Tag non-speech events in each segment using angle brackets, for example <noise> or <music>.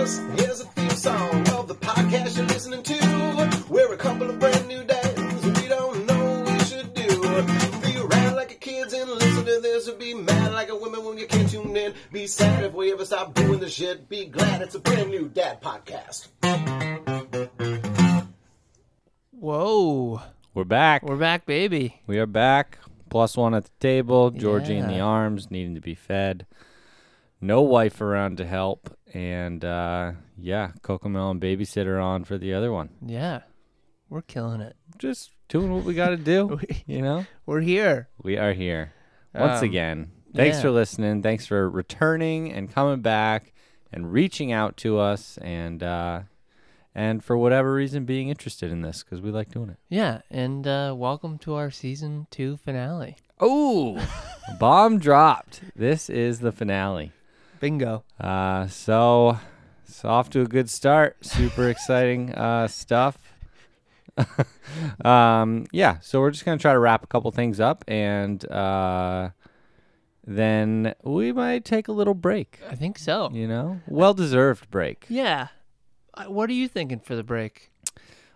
this. Here's a theme song of the podcast you're listening to. We're a couple of brand new dads. We don't know what we should do. Be around like a kids and listen to this. Or be mad like a woman when you can't tune in. Be sad if we ever stop doing the shit. Be glad it's a brand new dad podcast. Whoa. We're back. We're back, baby. We are back. Plus one at the table. Georgie in the Yeah. arms, needing to be fed. No wife around to help. And uh, yeah, Cocomelon babysitter on for the other one. Yeah. We're killing it. Just doing what we got to do. <laughs> you know, We're here. we are here once Um, again. Thanks yeah. for listening. Thanks for returning and coming back and reaching out to us and uh, and for whatever reason being interested in this because we like doing it. Yeah. And uh, welcome to our season two finale. Oh, <laughs> bomb dropped. This is the finale. Bingo. Uh, so it's off to a good start. Super exciting uh, stuff. <laughs> um, yeah, so we're just gonna try to wrap a couple things up, and uh, then we might take a little break. I think so. You know, well deserved break. Yeah. Uh, What are you thinking for the break?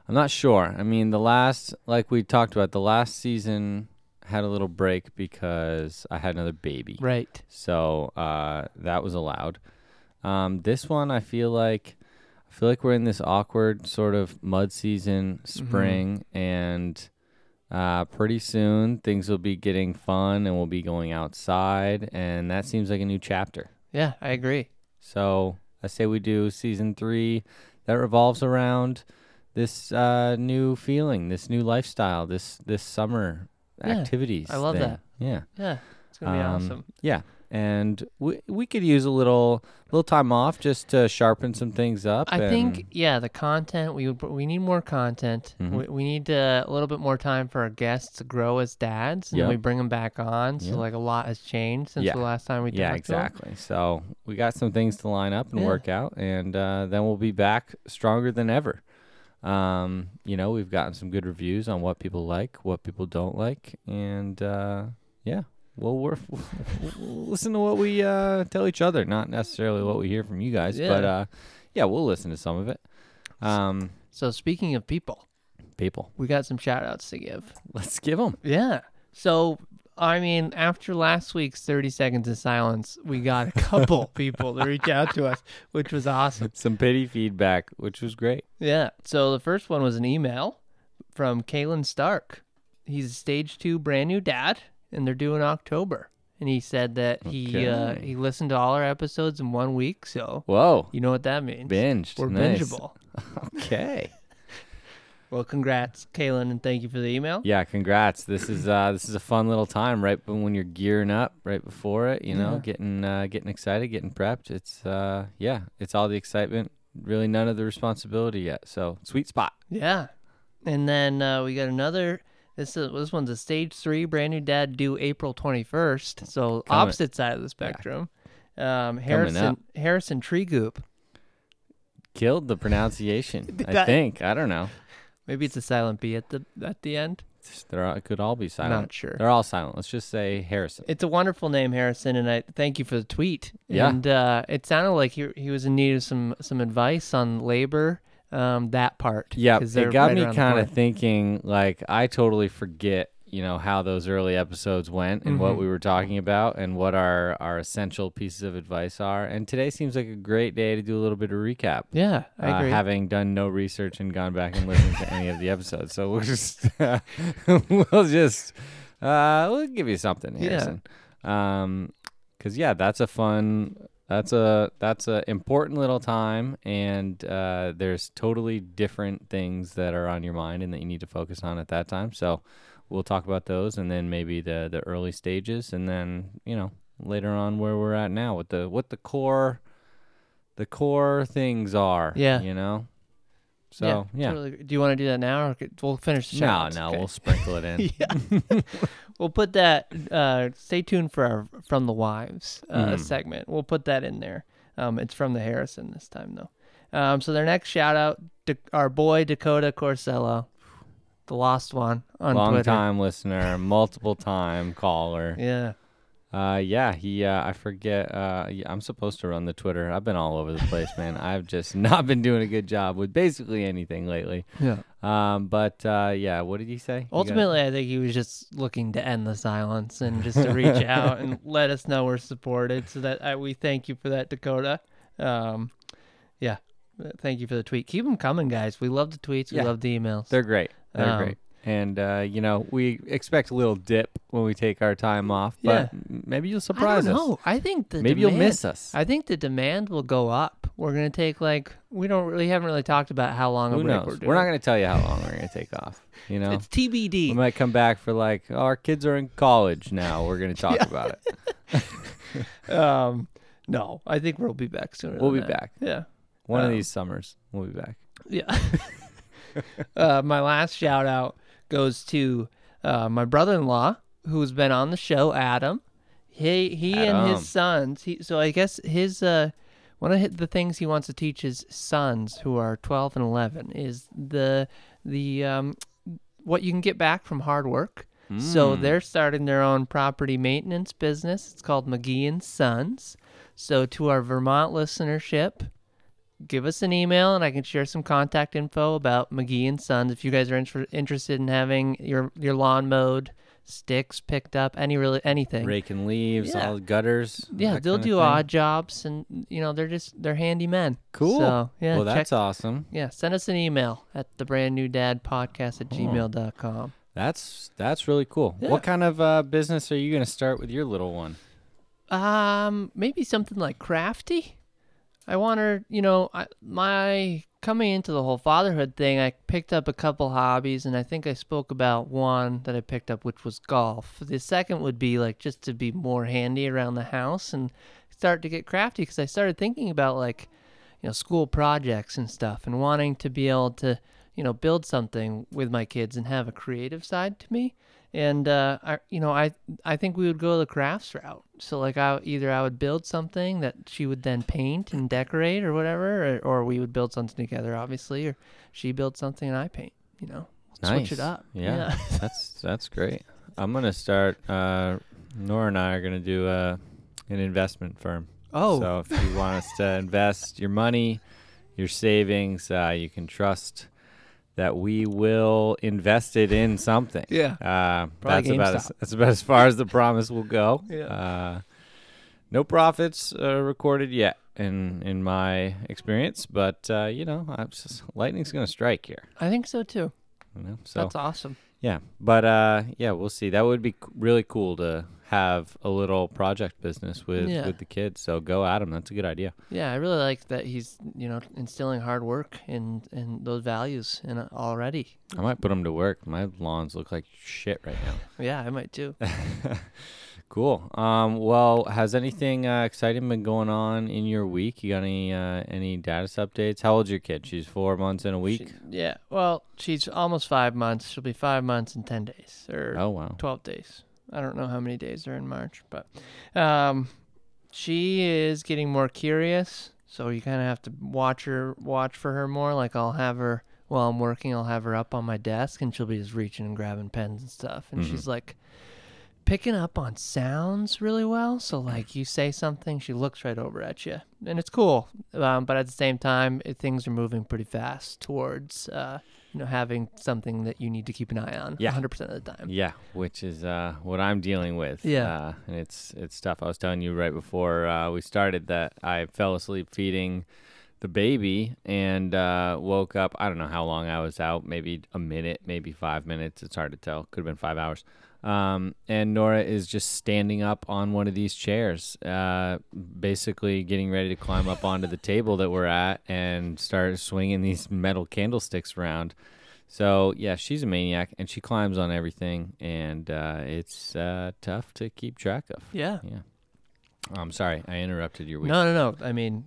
I'm not sure. I mean, the last, like we talked about, the last season had a little break because I had another baby. Right. So uh, that was allowed. Um, this one, I feel like, I feel like we're in this awkward sort of mud season, spring, and uh, pretty soon things will be getting fun, and we'll be going outside, and that seems like a new chapter. Yeah, I agree. So I say we do season three that revolves around this uh, new feeling, this new lifestyle, this this summer Yeah, activities. I love thing. that. Yeah. Yeah. It's going to be Um, awesome. Yeah, and we we could use a little little time off just to sharpen some things up. I think yeah, the content we would, we need more content. Mm-hmm. We, we need uh, a little bit more time for our guests to grow as dads, and Yep. we bring them back on. So Yep. like a lot has changed since Yeah. the last time we yeah, talked to 'em. exactly. So we got some things to line up and Yeah. work out, and uh, then we'll be back stronger than ever. Um, you know, we've gotten some good reviews on what people like, what people don't like, and uh, yeah, well, we're <laughs> we'll listen to what we uh, tell each other, not necessarily what we hear from you guys, but Yeah. uh, yeah, we'll listen to some of it. Um, So speaking of people, people, we got some shout outs to give. let's give them. Yeah. So I mean, after last week's 30 seconds of silence, we got a couple <laughs> people to reach out to us, which was awesome. some pity feedback, which was great. Yeah. So the first one was an email from Kalen Stark. He's a stage two brand new dad, and they're due in October. And he said that he uh, he listened to all our episodes in one week. So Whoa, you know what that means. binged. We're nice. bingeable. <laughs> Okay. Well, congrats, Kalen, and thank you for the email. Yeah, congrats. This is uh this is a fun little time right when when you're gearing up right before it, you know, Yeah. getting uh getting excited, getting prepped. It's uh yeah, it's all the excitement, really none of the responsibility yet. So, sweet spot. Yeah. And then uh, we got another. This is this one's a stage three brand new dad due April twenty first. So Coming- opposite side of the spectrum. Um, up. Harrison Harrison Treegoop. Killed the pronunciation, <laughs> I that- think. I don't know. Maybe it's a silent B at the at the end. They're all, it could all be silent. Not sure. They're all silent. Let's just say Harrison. It's a wonderful name, Harrison, and I thank you for the tweet. Yeah. And uh, it sounded like he he was in need of some some advice on labor. Um, that part. Yeah, it got right me kind of thinking like I totally forget, you know, how those early episodes went and what Mhm. we were talking about and what our our essential pieces of advice are. And today seems like a great day to do a little bit of recap. Yeah, I uh, agree. having done no research and gone back and listened to any of the episodes, so we'll just <laughs> we'll just uh, we'll give you something, Yeah. Um, because yeah, that's a fun. That's a that's a important little time, and uh, there's totally different things that are on your mind and that you need to focus on at that time. So we'll talk about those, and then maybe the the early stages, and then you know later on where we're at now, what the what the core the core things are. Yeah. you know. So yeah, totally. Do you want to do that now, or could- we'll finish the show? no, no, we'll sprinkle it in. <laughs> yeah. <laughs> we'll put that. Uh, stay tuned for our from the wives uh, Mm. segment. We'll put that in there. Um, it's from the Harrison this time though. Um, so their next shout out, to our boy Dakota Corsello, the lost one on Long Twitter. time listener, multiple <laughs> time caller. Yeah. Uh, yeah, he. Uh, I forget. Uh, yeah, I'm supposed to run the Twitter. I've been all over the place, man. <laughs> I've just not been doing a good job with basically anything lately. Yeah. Um, but uh, yeah, what did he say? Ultimately, I think he was just looking to end the silence and just to reach <laughs> out and let us know we're supported. So that I, we thank you for that, Dakota. Um, yeah, Uh, thank you for the tweet. Keep them coming, guys. We love the tweets. We Yeah. love the emails. they're great. They're Um, great. And uh, you know, we expect a little dip when we take our time off, but m- maybe you'll surprise I don't us. know. I think the Maybe you'll miss us. I think the demand will go up. We're gonna take like we don't really haven't really talked about how long a Who break knows? we're We're, not going to tell you how long we're going to take off. You know, It's TBD. we might come back for like, oh, our kids are in college now. We're going to talk about it. <laughs> um, no, I think we'll be back sooner. We'll be that. back. Yeah. One of Um, these summers, we'll be back. Yeah. <laughs> <laughs> uh, my last shout out goes to uh, my brother-in-law who's been on the show, Adam. He he and his sons. He, so I guess his uh, one of the things he wants to teach his sons, who are 12 and 11, is the the um, what you can get back from hard work. So Mm. they're starting their own property maintenance business. It's called McGee and Sons. So to our Vermont listenership, give us an email and I can share some contact info about McGee and Sons if you guys are inter- interested in having your your lawn mowed, sticks picked up, any really anything. raking leaves, Yeah. all the gutters. Yeah, they'll do odd jobs and you know they're just they're handy men. Cool. So yeah, well, check, that's awesome. yeah, send us an email at the brand new dad podcast at Oh. gmail.com. That's that's really cool. Yeah. What kind of uh, business are you going to start with your little one? Um, maybe something like crafty. I want her, you know, I, my coming into the whole fatherhood thing, I picked up a couple hobbies, and I think I spoke about one that I picked up, which was golf. The second would be like just to be more handy around the house and start to get crafty because I started thinking about like, you know, school projects and stuff and wanting to be able to, you know, build something with my kids and have a creative side to me. And uh, I, you know, I I think we would go the crafts route. So like, I either I would build something that she would then paint and decorate or whatever, or, or we would build something together, obviously, or she builds something and I paint. You know, switch it Nice. up. Yeah, <laughs> that's that's great. I'm gonna start. Uh, Nora and I are gonna do a an investment firm. Oh. so if you want us to invest your money, your savings, uh, you can trust that we will invest it in something. Yeah. Uh, that's about as, that's about as far as the promise will go. <laughs> Yeah. Uh, no profits uh, recorded yet in in my experience, but uh, you know, I'm just, lightning's gonna strike here. I think so too. You know, so That's awesome. yeah, but uh, yeah, we'll see. That would be really cool to have a little project business with Yeah. with the kids. So go at 'em. That's a good idea. Yeah, I really like that he's you know instilling hard work and and those values in it already. I might put them to work. My lawns look like shit right now. <laughs> Yeah, I might too. <laughs> cool. Um, well, has anything uh, exciting been going on in your week? You got any uh, any status updates? How old's your kid? She's four months in a week. She- yeah. Well, she's almost five months. She'll be five months in ten days or oh wow. twelve days. I don't know how many days are in March, but um, she is getting more curious. So you kind of have to watch her, watch for her more. Like I'll have her while I'm working. I'll have her up on my desk, and she'll be just reaching and grabbing pens and stuff. And Mhm. she's like picking up on sounds really well. So like you say something, she looks right over at you, and it's cool. Um, but at the same time, it, things are moving pretty fast towards uh, you know having something that you need to keep an eye on. Yeah. 100 percent of the time. Yeah, which is uh, what I'm dealing with. Yeah. uh, and it's it's tough. I was telling you right before uh, we started that I fell asleep feeding the baby and uh, woke up. I don't know how long I was out. Maybe a minute, maybe five minutes. It's hard to tell. Could have been five hours. Um, and Nora is just standing up on one of these chairs, uh, basically getting ready to climb up onto the table that we're at and start swinging these metal candlesticks around. So yeah, she's a maniac, and she climbs on everything, and uh, it's uh, tough to keep track of. Yeah. Yeah. I'm sorry, I interrupted your week. No, no, no. I mean,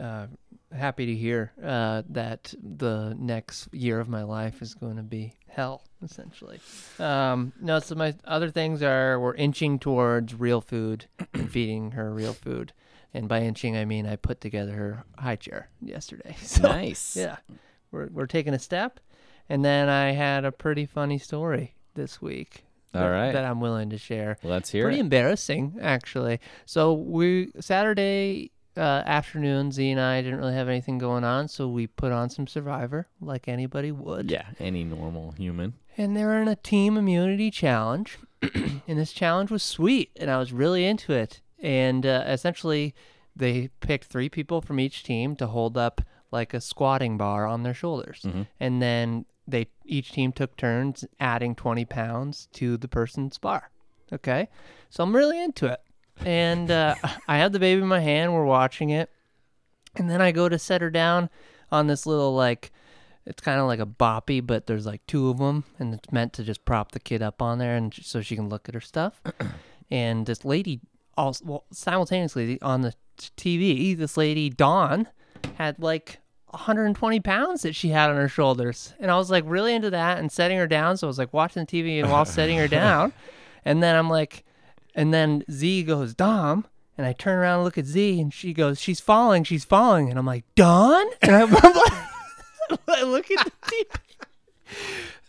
uh, happy to hear uh, that the next year of my life is going to be hell, essentially. Um, no, so my other things are we're inching towards real food and feeding her real food. And by inching, I mean I put together her high chair yesterday. <laughs> So, nice. yeah, we're, we're taking a step. And then I had a pretty funny story this week All that, right. that I'm willing to share. Let's hear Pretty it. embarrassing, actually. So we Saturday uh, afternoon, Z and I didn't really have anything going on, so we put on some Survivor, like anybody would. Yeah, any normal human. And they were in a team immunity challenge, <clears throat> and this challenge was sweet, and I was really into it. And uh, essentially, they picked three people from each team to hold up like a squatting bar on their shoulders, Mhm. and then they each team took turns adding 20 pounds to the person's bar. Okay, so I'm really into it, and uh, I have the baby in my hand. We're watching it, and then I go to set her down on this little like it's kind of like a boppy, but there's like two of them, and it's meant to just prop the kid up on there, and so she can look at her stuff. <clears throat> and this lady, also well, simultaneously on the TV, this lady Dawn had like 120 pounds that she had on her shoulders, and I was like really into that and setting her down. So I was like watching the TV and while <laughs> setting her down, and then I'm like, and then Z goes Dom. And I turn around and look at Z, and she goes, "She's falling, she's falling." And I'm like, "Dawn?" <laughs> And I'm, I'm like, <laughs> I look at the TV.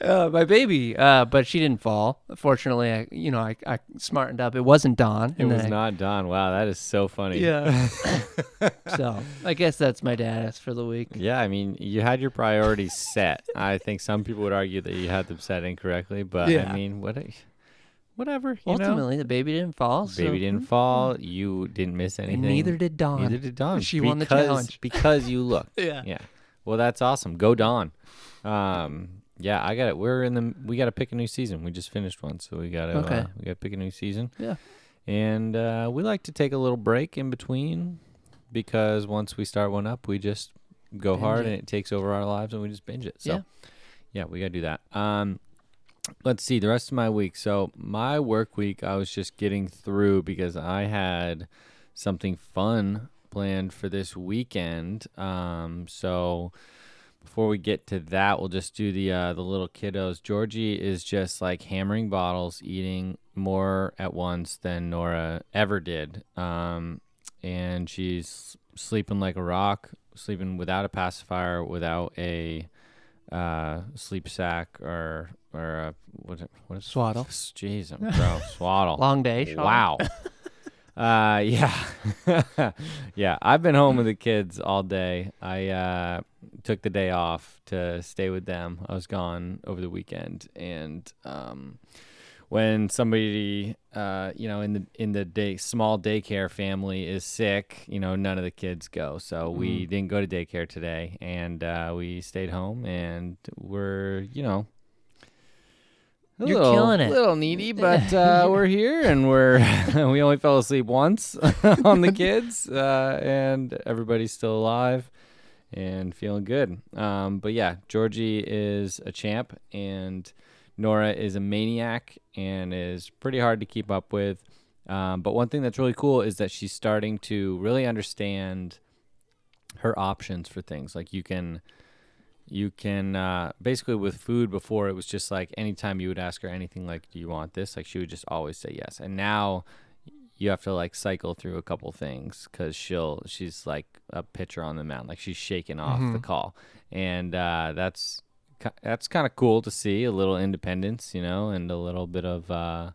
Uh, my baby, uh, but she didn't fall. Fortunately, I, you know, I, I smartened up. It wasn't Dawn. It was I- not Don. Wow, that is so funny. Yeah. <laughs> so I guess that's my dad for the week. Yeah, I mean, you had your priorities set. I think some people would argue that you had them set incorrectly, but Yeah. I mean, what, whatever. You know, Ultimately, the baby didn't fall. So, baby didn't fall. You didn't miss anything. And neither did Dawn. Neither did Don. She won the because- challenge. <laughs> because you looked. Yeah. Yeah. Well, that's awesome. Go Don. Um, yeah, I got it. We're in the. We got to pick a new season. We just finished one, so we got to. Okay. Uh, we got to pick a new season. Yeah. And uh, we like to take a little break in between because once we start one up, we just go Binge hard it. and it takes over our lives and we just binge it. So, Yeah. yeah, we got to do that. Um, let's see the rest of my week. So, my work week, I was just getting through because I had something fun planned for this weekend. Um, so before we get to that, we'll just do the uh, the little kiddos. Georgie is just like hammering bottles, eating more at once than Nora ever did. Um, and she's sleeping like a rock, sleeping without a pacifier, without a uh, sleep sack or or a, what what is Swaddle. Jeez, I'm bro, <laughs> swaddle. Long day. Sean. Wow. <laughs> uh yeah. <laughs> yeah, I've been home with the kids all day. I uh took the day off to stay with them. I was gone over the weekend and um when somebody uh you know in the in the day small daycare family is sick, you know, none of the kids go. So we didn't go to daycare today and uh we stayed home and we're, you know, You're little, killing it. A little needy, but <laughs> uh, we're here and we're <laughs> we only fell asleep once <laughs> on the kids, uh, and everybody's still alive and feeling good. Um, but yeah, Georgie is a champ, and Nora is a maniac and is pretty hard to keep up with. Um, but one thing that's really cool is that she's starting to really understand her options for things. Like you can you can uh, basically with food before it was just like anytime you would ask her anything like do you want this? like she would just always say yes. And now you have to like cycle through a couple things because she'll she's like a pitcher on the mound like she's shaking off the call. And uh, that's that's kind of cool to see a little independence you know and a little bit of uh,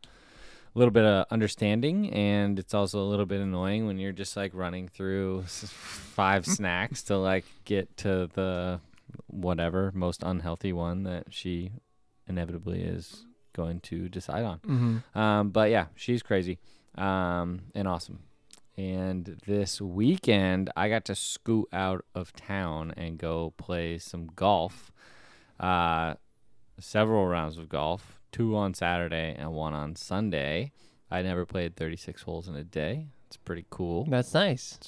a little bit of understanding. And it's also a little bit annoying when you're just like running through <laughs> five <laughs> snacks to like get to the whatever most unhealthy one that she inevitably is going to decide on. Mhm. Um, but yeah, she's crazy um, and awesome. And this weekend, I got to scoot out of town and go play some golf. Uh, several rounds of golf, two on Saturday and one on Sunday. I never played 36 holes in a day. It's pretty cool That's nice.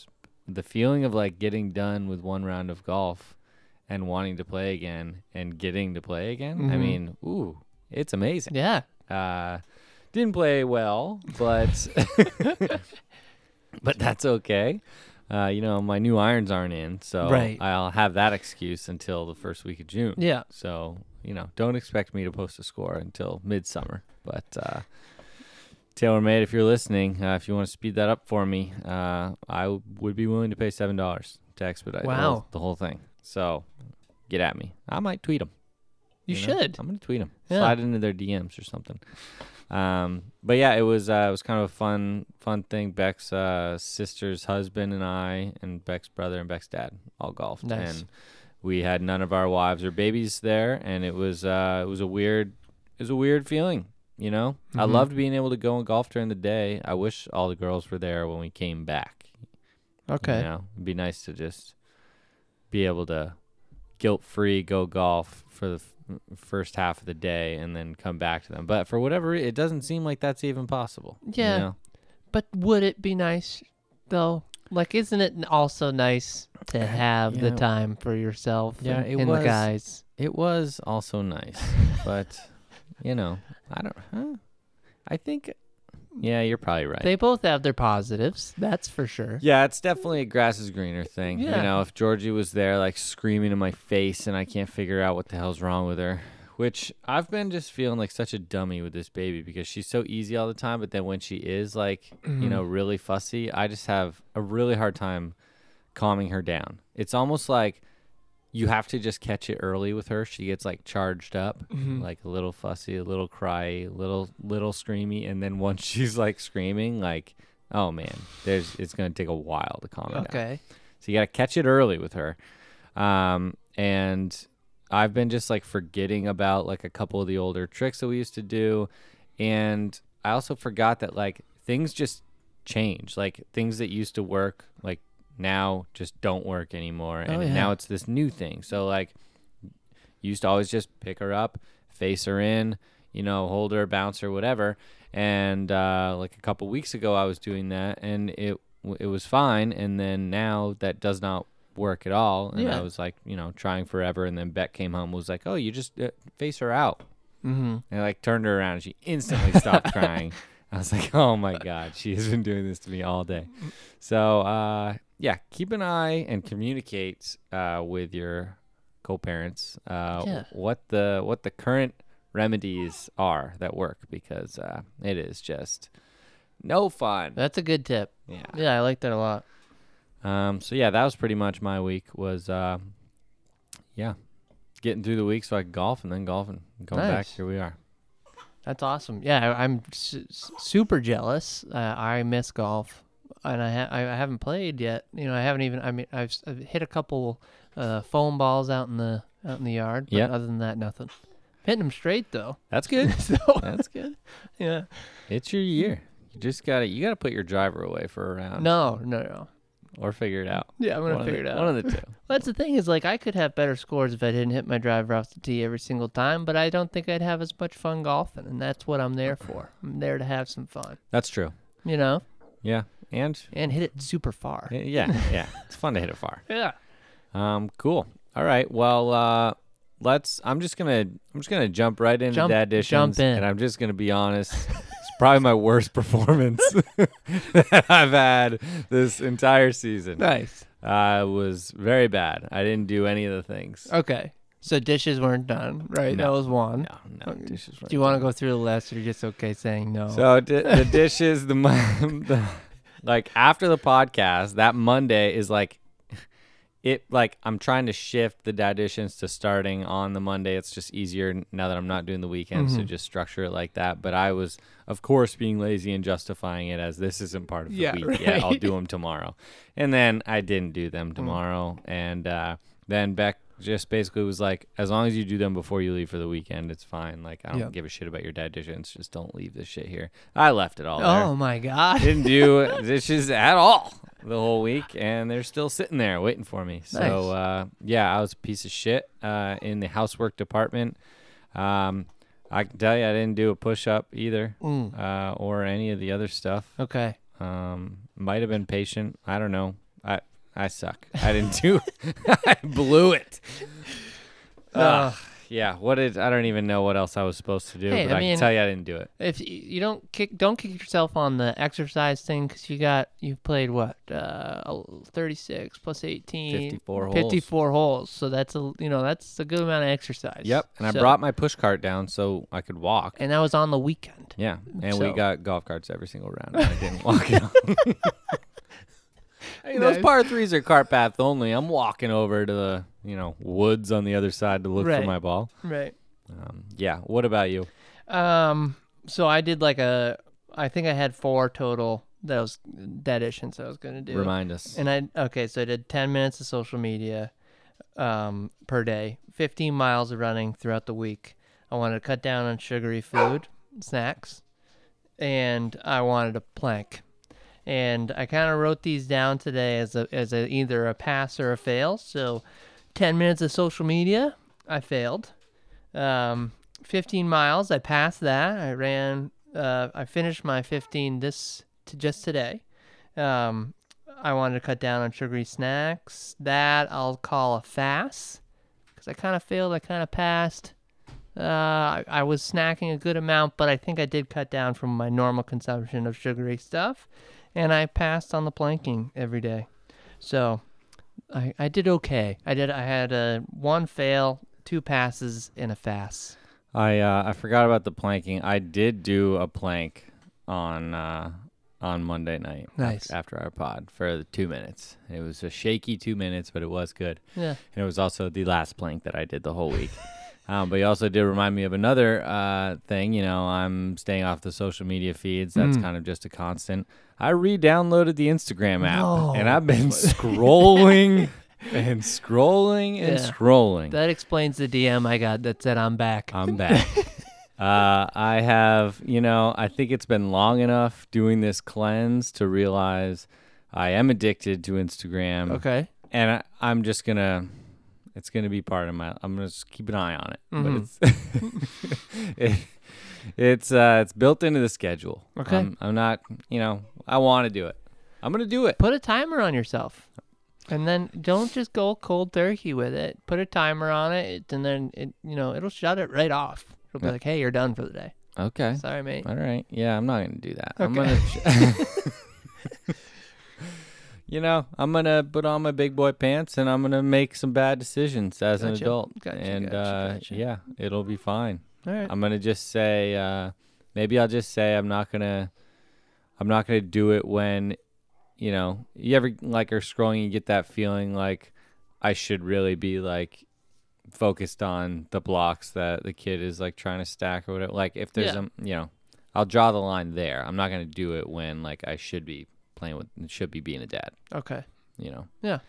the feeling of like getting done with one round of golf and wanting to play again and getting to play again. I Mhm. mean, ooh, it's amazing. Yeah. Uh, didn't play well, but <laughs> but that's okay. Uh, you know, my new irons aren't in, so Right. I'll have that excuse until the first week of June. Yeah. So, you know, don't expect me to post a score until midsummer. But uh, TaylorMade, if you're listening, uh, if you want to speed that up for me, uh, I w- would be willing to pay seven dollars to expedite the, whole, the whole thing. So, get at me. I might tweet them. You know? should. I'm gonna tweet them. Yeah. Slide into their DMs or something. Um, but yeah, it was uh, it was kind of a fun fun thing. Beck's uh, sister's husband and I, and Beck's brother and Beck's dad all golfed, Nice. and we had none of our wives or babies there, and it was uh, it was a weird it was a weird feeling. You know, I Mhm. loved being able to go and golf during the day. I wish all the girls were there when we came back. Okay. You know, it'd be nice to just be able to guilt free go golf for the f- first half of the day and then come back to them. But for whatever re- it doesn't seem like that's even possible. you Yeah. know? But would it be nice though? Like, isn't it also nice to have the time for yourself Yeah, and, it and was. the guys? It was also nice, <laughs> but you know, I don't. Huh? I think. Yeah, you're probably right. They both have their positives. That's for sure. Yeah, it's definitely a grass is greener thing. Yeah. You know, if Georgie was there like screaming in my face and I can't figure out what the hell's wrong with her, which I've been just feeling like such a dummy with this baby because she's so easy all the time, but then when she is like, you know, <clears throat> really fussy, I just have a really hard time calming her down. It's almost like you have to just catch it early with her. She gets like charged up, Mhm. like a little fussy, a little cry, little little screamy, and then once <laughs> she's like screaming, like, oh man, there's it's gonna take a while to calm her down. Okay. So you gotta catch it early with her. Um, and I've been just like forgetting about like a couple of the older tricks that we used to do, and I also forgot that like things just change. Like things that used to work, like now just don't work anymore, Oh, and yeah. now it's this new thing. So like, used to always just pick her up, face her in, you know, hold her, bounce her, whatever. And uh, like a couple weeks ago, I was doing that, and it it was fine. And then now that does not work at all. And Yeah. I was like, you know, trying forever. And then Beck came home, was like, oh, you just uh, face her out. Mm-hmm. And I like turned her around, and she instantly stopped <laughs> crying. I was like, <laughs> oh my god, she has been doing this to me all day. So uh, yeah, keep an eye and communicate uh, with your co-parents uh, Yeah. what the what the current remedies are that work because uh, it is just no fun. That's a good tip. Yeah. Yeah, I like that a lot. Um. So yeah, that was pretty much my week. Was uh, yeah, getting through the week so I could golf and then golf and going back. Nice. Here we are. That's awesome. Yeah, I, I'm su- su- super jealous. Uh, I miss golf, and I ha- I haven't played yet. You know, I haven't even. I mean, I've, I've hit a couple uh, foam balls out in the out in the yard. But Yeah. Other than that, nothing. Hitting them straight though. That's good. <laughs> so That's good. <laughs> yeah. It's your year. You just gotta you gotta put your driver away for a round. No, no, no. Or figure it out. Yeah, I'm gonna One figure the- it out. One of the two. <laughs> well, That's the thing is like I could have better scores if I didn't hit my driver off the tee every single time, but I don't think I'd have as much fun golfing, and that's what I'm there for. I'm there to have some fun, That's true. you know, Yeah. And and hit it super far. yeah, yeah. <laughs> It's fun to hit it far. Yeah. Um, cool. All right. Well, uh, let's. I'm just gonna. I'm just gonna jump right into Jump- the additions, jump in. and I'm just gonna be honest. <laughs> probably my worst <laughs> performance <laughs> that I've had this entire season. Nice. Uh, it was very bad. I didn't do any of the things. Okay. So dishes weren't done, right? No. That was one. No, no dishes. Do you want to go through the list, or you're just okay saying no? So di- the dishes, the, <laughs> the like after the podcast, that Monday is like it like I'm trying to shift the additions to starting on the Monday. It's just easier now that I'm not doing the weekends to Mhm. just structure it like that. But I was, of course, being lazy and justifying it as this isn't part of the Yeah, week. <laughs> Yeah, I'll do them tomorrow. And then I didn't do Mm. them tomorrow. And uh, then Beck just basically was like, as long as you do them before you leave for the weekend, it's fine. Like I don't Yeah. give a shit about your additions. Just don't leave this shit here. I left it all there oh my god. didn't do <laughs> dishes at all the whole week, and they're still sitting there waiting for me. So uh, yeah, I was a piece of shit uh, in the housework department. Um, I can tell you, I didn't do a push up either, Mm, uh, or any of the other stuff. okay. Um, might have been patient. I don't know. I I suck. I didn't do. <laughs> I blew it. <laughs> Uh, Ugh. yeah. What did I don't even know what else I was supposed to do, Hey, but I I, mean- can tell you I didn't do it. if you don't kick, don't kick yourself on the exercise thing because you got you've played what uh 36 plus 18 54 holes. 54 holes so that's a you know that's a good amount of exercise Yep. And I brought my push cart down so I could walk. and that was on the weekend Yeah, and we got golf carts every single round. and I didn't walk. <laughs> hey, those par threes are cart path only. I'm walking over to the you know woods on the other side to look Right. for my ball. right Um, yeah. What about you? Um, so I did like a, I think I had four total that was deditions I was gonna do. Remind us. And I okay, so I did ten minutes of social media, um, per day, fifteen miles of running throughout the week. I wanted to cut down on sugary food, snacks, and I wanted a plank. And I kind of wrote these down today as a as a, either a pass or a fail. So, ten minutes of social media, I failed. Um, 15 miles, I passed that. I ran. Uh, I finished my 15 this to just today. Um, I wanted to cut down on sugary snacks. That I'll call a fast because I kind of failed. I kind of passed. Uh, I, I was snacking a good amount, but I think I did cut down from my normal consumption of sugary stuff, and I passed on the planking every day. So I, I did okay. I did. I had a one fail, two passes, and a fast. I uh, I forgot about the planking. I did do a plank on uh, on Monday night. Nice. After our pod for the two minutes. It was a shaky two minutes, but it was good. Yeah. And it was also the last plank that I did the whole week. <laughs> um, but you also did remind me of another uh, thing. You know, I'm staying off the social media feeds. That's Mm. kind of just a constant. I re-downloaded the Instagram app, No. and I've been scrolling <laughs> and scrolling and Yeah. scrolling. That explains the DM I got that said I'm back. I'm back. <laughs> uh, I have, you know, I think it's been long enough doing this cleanse to realize I am addicted to Instagram. okay. And I, I'm just gonna, it's gonna be part of my. I'm gonna just keep an eye on it. Mhm. But it's, <laughs> it, it's, uh, it's built into the schedule. Okay. I'm, I'm not, you know, I want to do it. I'm gonna do it. Put a timer on yourself. And then don't just go cold turkey with it. Put a timer on it, and then it, you know, it'll shut it right off. It'll be Yeah. like, "Hey, you're done for the day." Okay. Sorry, mate. All right. Yeah, I'm not gonna do that. I'm Okay. gonna. <laughs> <laughs> you know, I'm gonna put on my big boy pants and I'm gonna make some bad decisions as an adult. Gotcha, and gotcha, uh, gotcha. yeah, it'll be fine. All right. I'm gonna just say, uh, maybe I'll just say I'm not gonna, I'm not gonna do it when, you know, you ever like are scrolling, and you get that feeling like I should really be like focused on the blocks that the kid is like trying to stack or whatever. Like if there's Yeah. a, you know, I'll draw the line there. I'm not gonna do it when like I should be playing with, should be being a dad. Okay. You know. Yeah.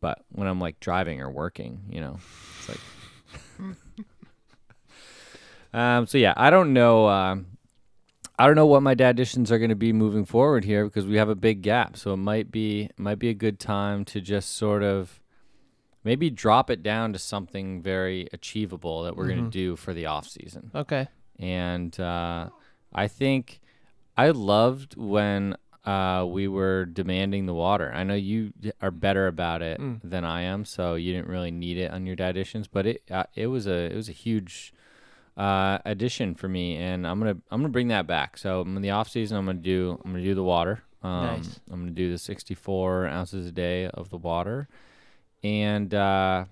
But when I'm like driving or working, you know, it's like. <laughs> um. So yeah, I don't know. Um, I don't know what my dad additions are going to be moving forward here because we have a big gap. So it might be it might be a good time to just sort of maybe drop it down to something very achievable that we're going Mhm. to do for the off season. Okay. And uh, I think I loved when uh, we were demanding the water. I know you are better about it Mm. than I am, so you didn't really need it on your dad additions. But it uh, it was a it was a huge uh, addition for me, and I'm gonna I'm gonna bring that back. So in the off season, I'm gonna do I'm gonna do the water. Um, Nice. I'm gonna do the 64 ounces a day of the water, and uh,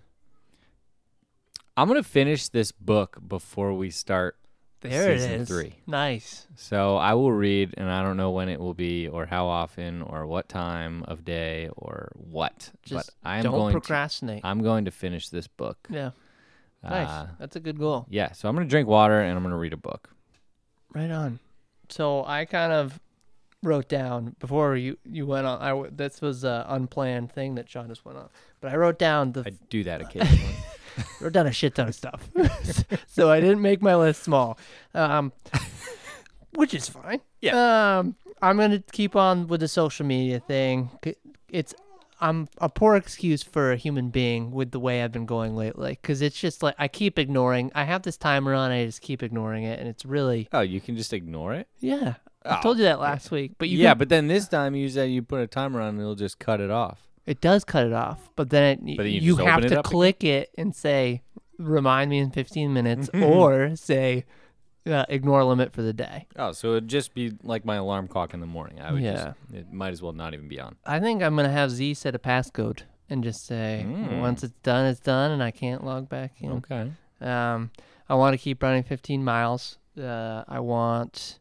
I'm gonna finish this book before we start There Season it is. three. Nice. so I will read, and I don't know when it will be, or how often, or what time of day, or what. Just but I am Don't going procrastinate. to. I'm going to finish this book. yeah. Nice. Uh, That's a good goal. yeah. So I'm going to drink water, and I'm going to read a book. Right on. So I kind of wrote down before you you went on. I this was an unplanned thing that Sean just went on, but I wrote down the I do that occasionally. <laughs> <laughs> wrote down a shit ton of stuff. <laughs> so I didn't make my list small, um, which is fine. Yeah. Um, I'm gonna keep on with the social media thing. It's I'm a poor excuse for a human being with the way I've been going lately, because it's just like I keep ignoring. I have this timer on, I just keep ignoring it, and it's really oh, you can just ignore it. yeah. I Oh, told you that last week, but you yeah, can- but then this time you said you put a timer on, and it'll just cut it off. It does cut it off, but then it, But then you you, just have open it to up again? click it and say, "Remind me in 15 minutes," <laughs> or say, uh, "Ignore limit for the day." Oh, so it'd just be like my alarm clock in the morning. I would Yeah. just. It might as well not even be on. I think I'm gonna have Z set a passcode and just say, Mm. "Once it's done, it's done," and I can't log back in. Okay. Um, I want to keep running 15 miles. Uh, I want.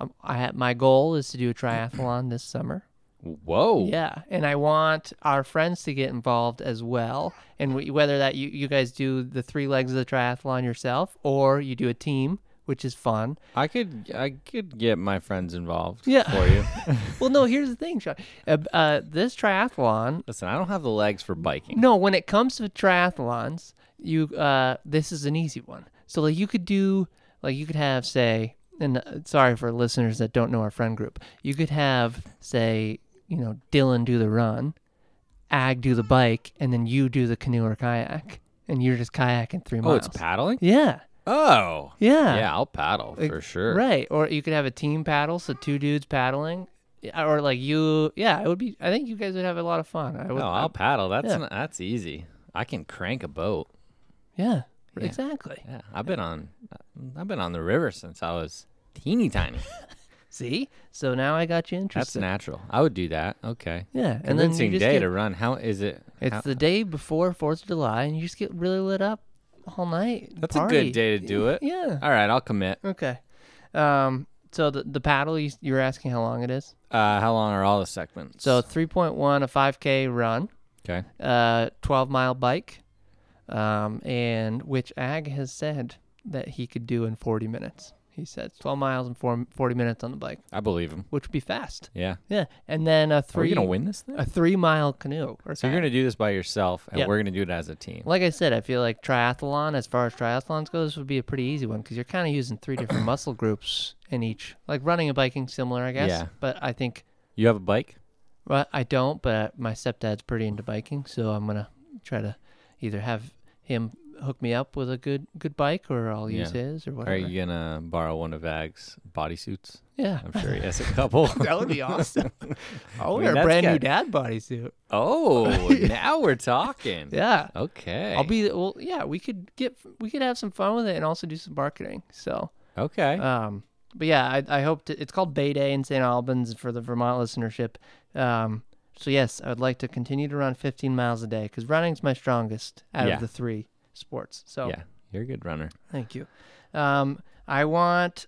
Um, I have my goal is to do a triathlon this summer. Whoa. Yeah, and I want our friends to get involved as well. And we, whether that you, you guys do the three legs of the triathlon yourself or you do a team, which is fun. I could I could get my friends involved Yeah. for you. <laughs> Well, no, here's the thing, Sean. Uh, uh, this triathlon, Listen, I don't have the legs for biking. no, when it comes to triathlons, you uh, this is an easy one. So like you could do like you could have say, and uh, sorry for listeners that don't know our friend group, you could have say you know Dylan do the run, Ag do the bike, and then you do the canoe or kayak, and you're just kayaking three miles. Oh, it's paddling? Yeah, Oh. yeah, Yeah, I'll paddle Like, for sure. Right, or you could have a team paddle, so two dudes paddling, or like you. Yeah, it would be. I think you guys would have a lot of fun. I would. No, I'll paddle. That's yeah. not, that's easy. I can crank a boat. yeah, Yeah. exactly. Yeah, I've been on I've been on the river since I was teeny tiny. <laughs> See, so now I got you interested. That's interested. natural. I would do that. Okay. Yeah, and then you Convincing just day get, to run. How is it? It's how- the day before Fourth of July, and you just get really lit up all night. That's a party. good day to do it. Yeah. All right, I'll commit. Okay. Um. So the the paddle you you were asking how long it is. Uh, how long are all the segments? So three point one a five k run, okay. uh, twelve mile bike, um, and which Ag has said that he could do in forty minutes. He said twelve miles in four, 40 minutes on the bike, I believe him. which would be fast. Yeah. Yeah, and then a Are we three gonna win this thing? a three mile canoe. Or So you're kayak. gonna do this by yourself, and Yep. we're gonna do it as a team. Like I said, I feel like triathlon, as far as triathlons go, this would be a pretty easy one because you're kind of using three different <clears throat> muscle groups in each. Like running and biking, similar, I guess. Yeah. But I think, You have a bike? well, I don't, but my stepdad's pretty into biking, so I'm gonna try to either have him hook me up with a good good bike, or I'll use Yeah. his, or whatever. Are you gonna borrow one of Ag's bodysuits? yeah, I'm sure he has a couple. <laughs> that would be awesome. <laughs> I'll mean, wear a brand new good. dad bodysuit. oh, <laughs> now we're talking. Yeah. Okay. I'll be well. Yeah, we could get we could have some fun with it and also do some marketing. So okay. Um, but yeah, I, I hope to, it's called Bay Day in St. Albans for the Vermont listenership. Um, so yes, I would like to continue to run 15 miles a day because running's my strongest out Yeah. of the three sports. So yeah, you're a good runner. thank you. Um, I want.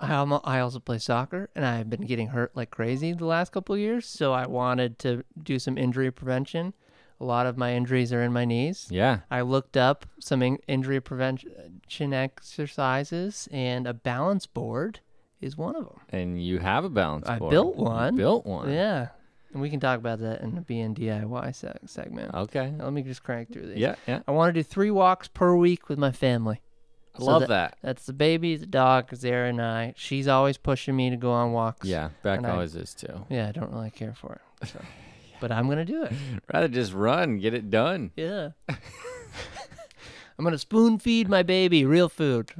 I I also play soccer, and I've been getting hurt like crazy the last couple of years. So I wanted to do some injury prevention. A lot of my injuries are in my knees. Yeah. I looked up some in- injury prevention exercises, and a balance board is one of them. And you have a balance I board. built You one. built one. Yeah, and we can talk about that in the BN DIY se- segment. Okay. Now, let me just crank through these. Yeah, yeah. I want to do three walks per week with my family. I So love that- that. That's the baby, the dog, Zara, and I. She's always pushing me to go on walks. Yeah, Beck And I- always is too. Yeah, I don't really care for it. So. <laughs> But I'm gonna do it. <laughs> Rather just run, get it done. Yeah. <laughs> I'm gonna spoon feed my baby real food.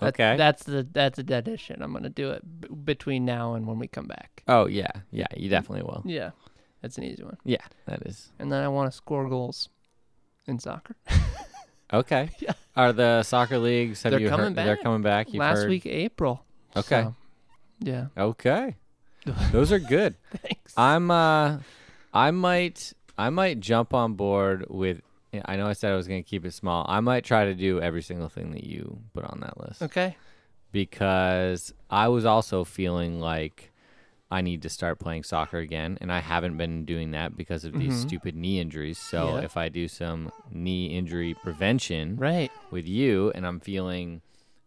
That- Okay. That's the that's a dedition. I'm gonna do it b- between now and when we come back. Oh yeah, yeah. You definitely will. Yeah, that's an easy one. Yeah, that is And then I want to score goals in soccer. <laughs> okay. <laughs> Yeah. Are the soccer leagues? Have They're you coming heard? They're back. coming back. You've Last heard? week, April. Okay. So, yeah. Okay. <laughs> Those are good. Thanks. I'm uh I might I might jump on board with I know I said I was going to keep it small. I might try to do every single thing that you put on that list okay. because I was also feeling like I need to start playing soccer again and I haven't been doing that because of these Mhm. stupid knee injuries. So Yeah. if I do some knee injury prevention Right. with you and I'm feeling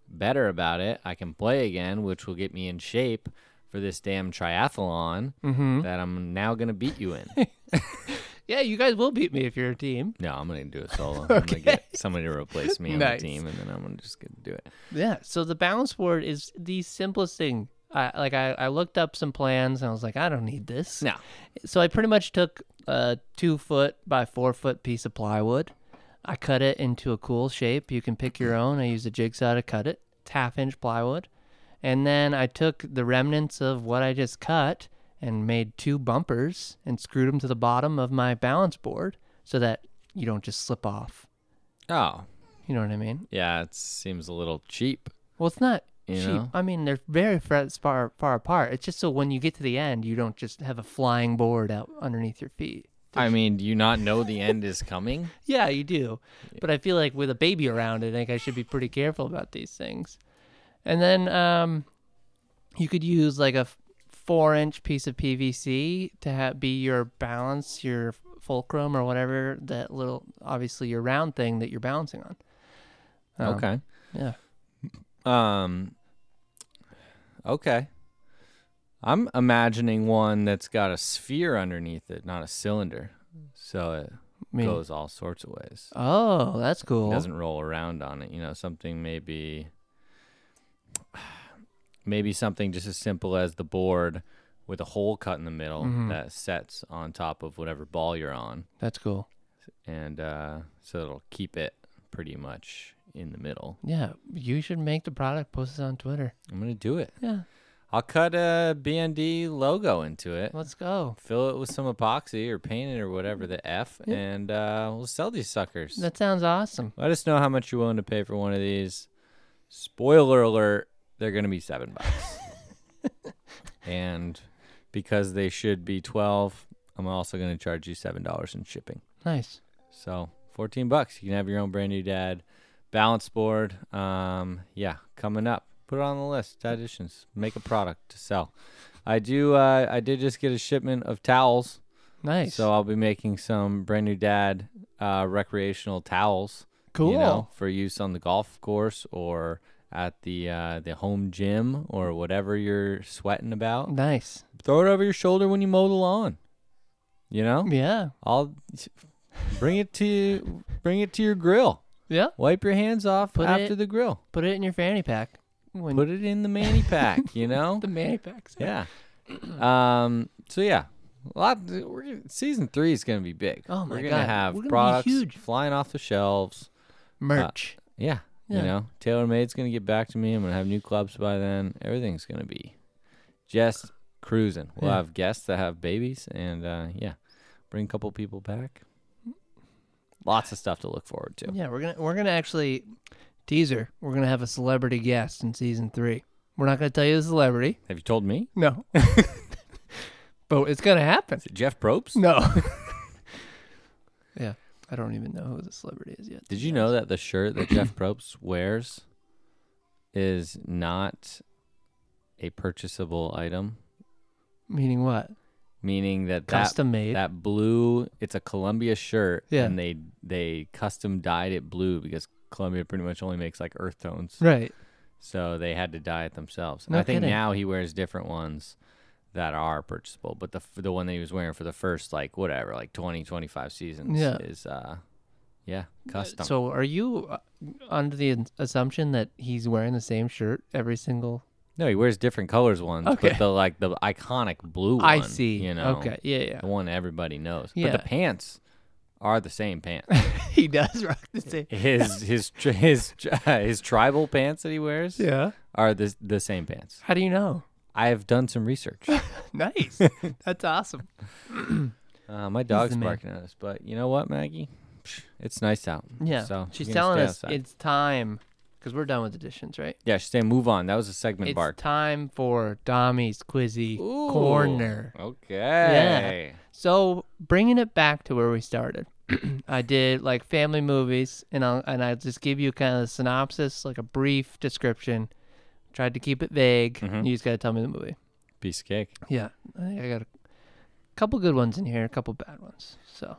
better about it, I can play again, which will get me in shape for this damn triathlon Mm-hmm. that I'm now gonna beat you in. <laughs> Yeah, you guys will beat me if you're a team. no, I'm gonna do it solo. <laughs> I'm gonna Okay. get somebody to replace me on Nice. the team, and then I'm gonna just gonna do it. Yeah. So the balance board is the simplest thing. I like I, I looked up some plans and I was like, I don't need this. No, So I pretty much took a two foot by four foot piece of plywood. I cut it into a cool shape. You can pick your own. I used a jigsaw to cut it. It's half inch plywood. And then I took the remnants of what I just cut and made two bumpers and screwed them to the bottom of my balance board so that you don't just slip off. oh You know what I mean? yeah, it seems a little cheap. Well, it's not You cheap. know? I mean, they're very far, far far apart. It's just so when you get to the end, you don't just have a flying board out underneath your feet. I mean, do you not know the end is coming? <laughs> Yeah, you do. But I feel like with a baby around, I think I should be pretty careful about these things. And then um, you could use like a four inch piece of PVC to ha- be your balance, your fulcrum or whatever that little, obviously your round thing that you're balancing on. Um, okay. Yeah. Um. Okay. I'm imagining one that's got a sphere underneath it, not a cylinder, so it I mean, goes all sorts of ways. oh, that's cool. It doesn't roll around on it. You know, something maybe maybe something just as simple as the board with a hole cut in the middle Mhm. that sets on top of whatever ball you're on, That's cool. and uh, so it'll keep it pretty much in the middle. Yeah, you should make the product, post it on Twitter. I'm gonna do it. Yeah, I'll cut a BND logo into it. let's go. Fill it with some epoxy or paint it or whatever the F, Yeah. and uh, we'll sell these suckers. That sounds awesome. Let us know how much you're willing to pay for one of these. Spoiler alert, they're going to be 7 bucks. <laughs> and because they should be 12, I'm also going to charge you $7 in shipping. Nice. So, 14 bucks. You can have your own brand new dad balance board. Um, yeah, coming up. Put it on the list. Additions. Make a product to sell. I do uh, I did just get a shipment of towels. Nice. So I'll be making some brand new dad uh, recreational towels cool. you know, for use on the golf course or at the uh, the home gym or whatever you're sweating about. Nice. Throw it over your shoulder when you mow the lawn. You know, Yeah. I'll <laughs> bring it to bring it to your grill. Yeah. Wipe your hands off Put after it- the grill. Put it in your fanny pack. When Put it in the manny pack. You know, <laughs> the fanny packs. yeah. Um. So yeah. A lot. We're season three is gonna be big. Oh my we're gonna God, have we're gonna be products huge. flying off the shelves. Merch. Yeah. Yeah. You know, TaylorMade's going to get back to me. I'm going to have new clubs by then. Everything's going to be just cruising. We'll Yeah. have guests that have babies and, uh, yeah, bring a couple people back. Lots of stuff to look forward to. yeah, we're gonna we're gonna actually teaser. We're gonna have a celebrity guest in season three. We're not gonna tell you the celebrity. Have you told me? No. <laughs> but it's gonna happen. Is it Jeff Probst? No. <laughs> I don't even know who the celebrity is yet. Did you know that the shirt that Jeff Probst wears is not a purchasable item? Meaning what? Meaning that that Custom made. that blue it's a Columbia shirt Yeah. and they they custom dyed it blue because Columbia pretty much only makes like earth tones. right. So they had to dye it themselves. No I think kidding. now he wears different ones that are purchasable, but the the one that he was wearing for the first like whatever, like 20 25 seasons Yeah. is uh yeah, custom. So are you uh, under the assumption that he's wearing the same shirt every single? no, he wears different colors ones, Okay. but the like the iconic blue one, I see. you know. Okay. Yeah. Yeah. The one everybody knows. But Yeah. the pants are the same pants. <laughs> he does rock the same. his his tri- his tri- <laughs> his tribal pants that he wears Yeah. are the the same pants. How do you know? I have done some research. <laughs> Nice. <laughs> That's awesome. Uh, my dog's barking at us, but you know what, Maggie? It's nice out. Yeah. So She's telling us outside. it's time because we're done with additions, right? yeah, she's saying move on. That was a segment It's bark. time for Dommy's Quizzy Ooh, Corner. Okay. Yeah. So bringing it back to where we started, <clears throat> I did like family movies, and I'll and I'll just give you kind of a synopsis, like a brief description. Tried to keep it vague. Mhm. You just gotta tell me the movie. Piece of cake. Yeah, I think I got a couple good ones in here, a couple bad ones. So,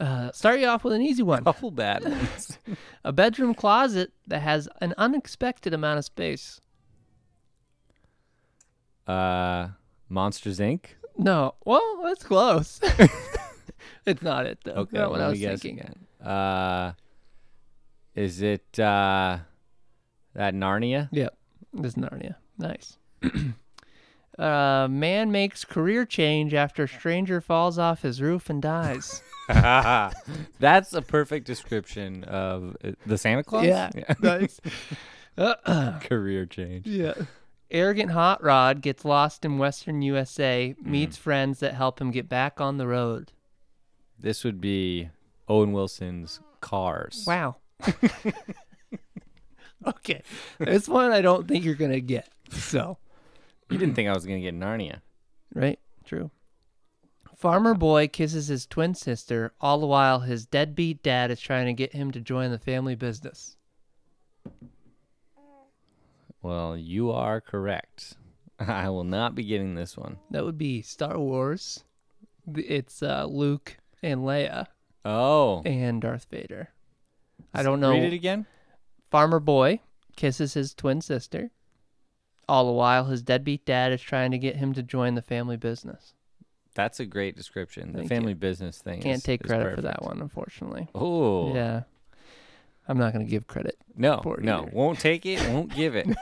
uh, start you off with an easy one: A Couple bad <laughs> ones. a bedroom closet that has an unexpected amount of space. uh, Monsters Inc. No, well, that's close. <laughs> it's not it though. Okay, not what let I was guess thinking. again. Uh, is it uh, that Narnia? Yep, this is Narnia. Nice. <clears throat> uh, man makes career change after stranger falls off his roof and dies. <laughs> <laughs> That's a perfect description of uh, the Santa Clause. Yeah. <laughs> nice. Uh, Career change. yeah. Arrogant hot rod gets lost in western USA, meets friends that help him get back on the road. This would be Owen Wilson's Cars. Wow. <laughs> okay. This one I don't think you're going to get. So, You didn't think I was gonna get Narnia. right? True. Farmer boy kisses his twin sister, all the while his deadbeat dad is trying to get him to join the family business. Well, you are correct. <laughs> I will not be getting this one. That would be Star Wars. It's uh, Luke and Leia Oh. and Darth Vader. I don't know. Read it again. Farmer boy kisses his twin sister. All the while, his deadbeat dad is trying to get him to join the family business. That's a great description. The Thank family you. business thing. Can't is- take is credit for that one, unfortunately. Oh. Yeah. I'm not going to give credit. No. No. Won't take it. Won't <laughs> give it. <laughs>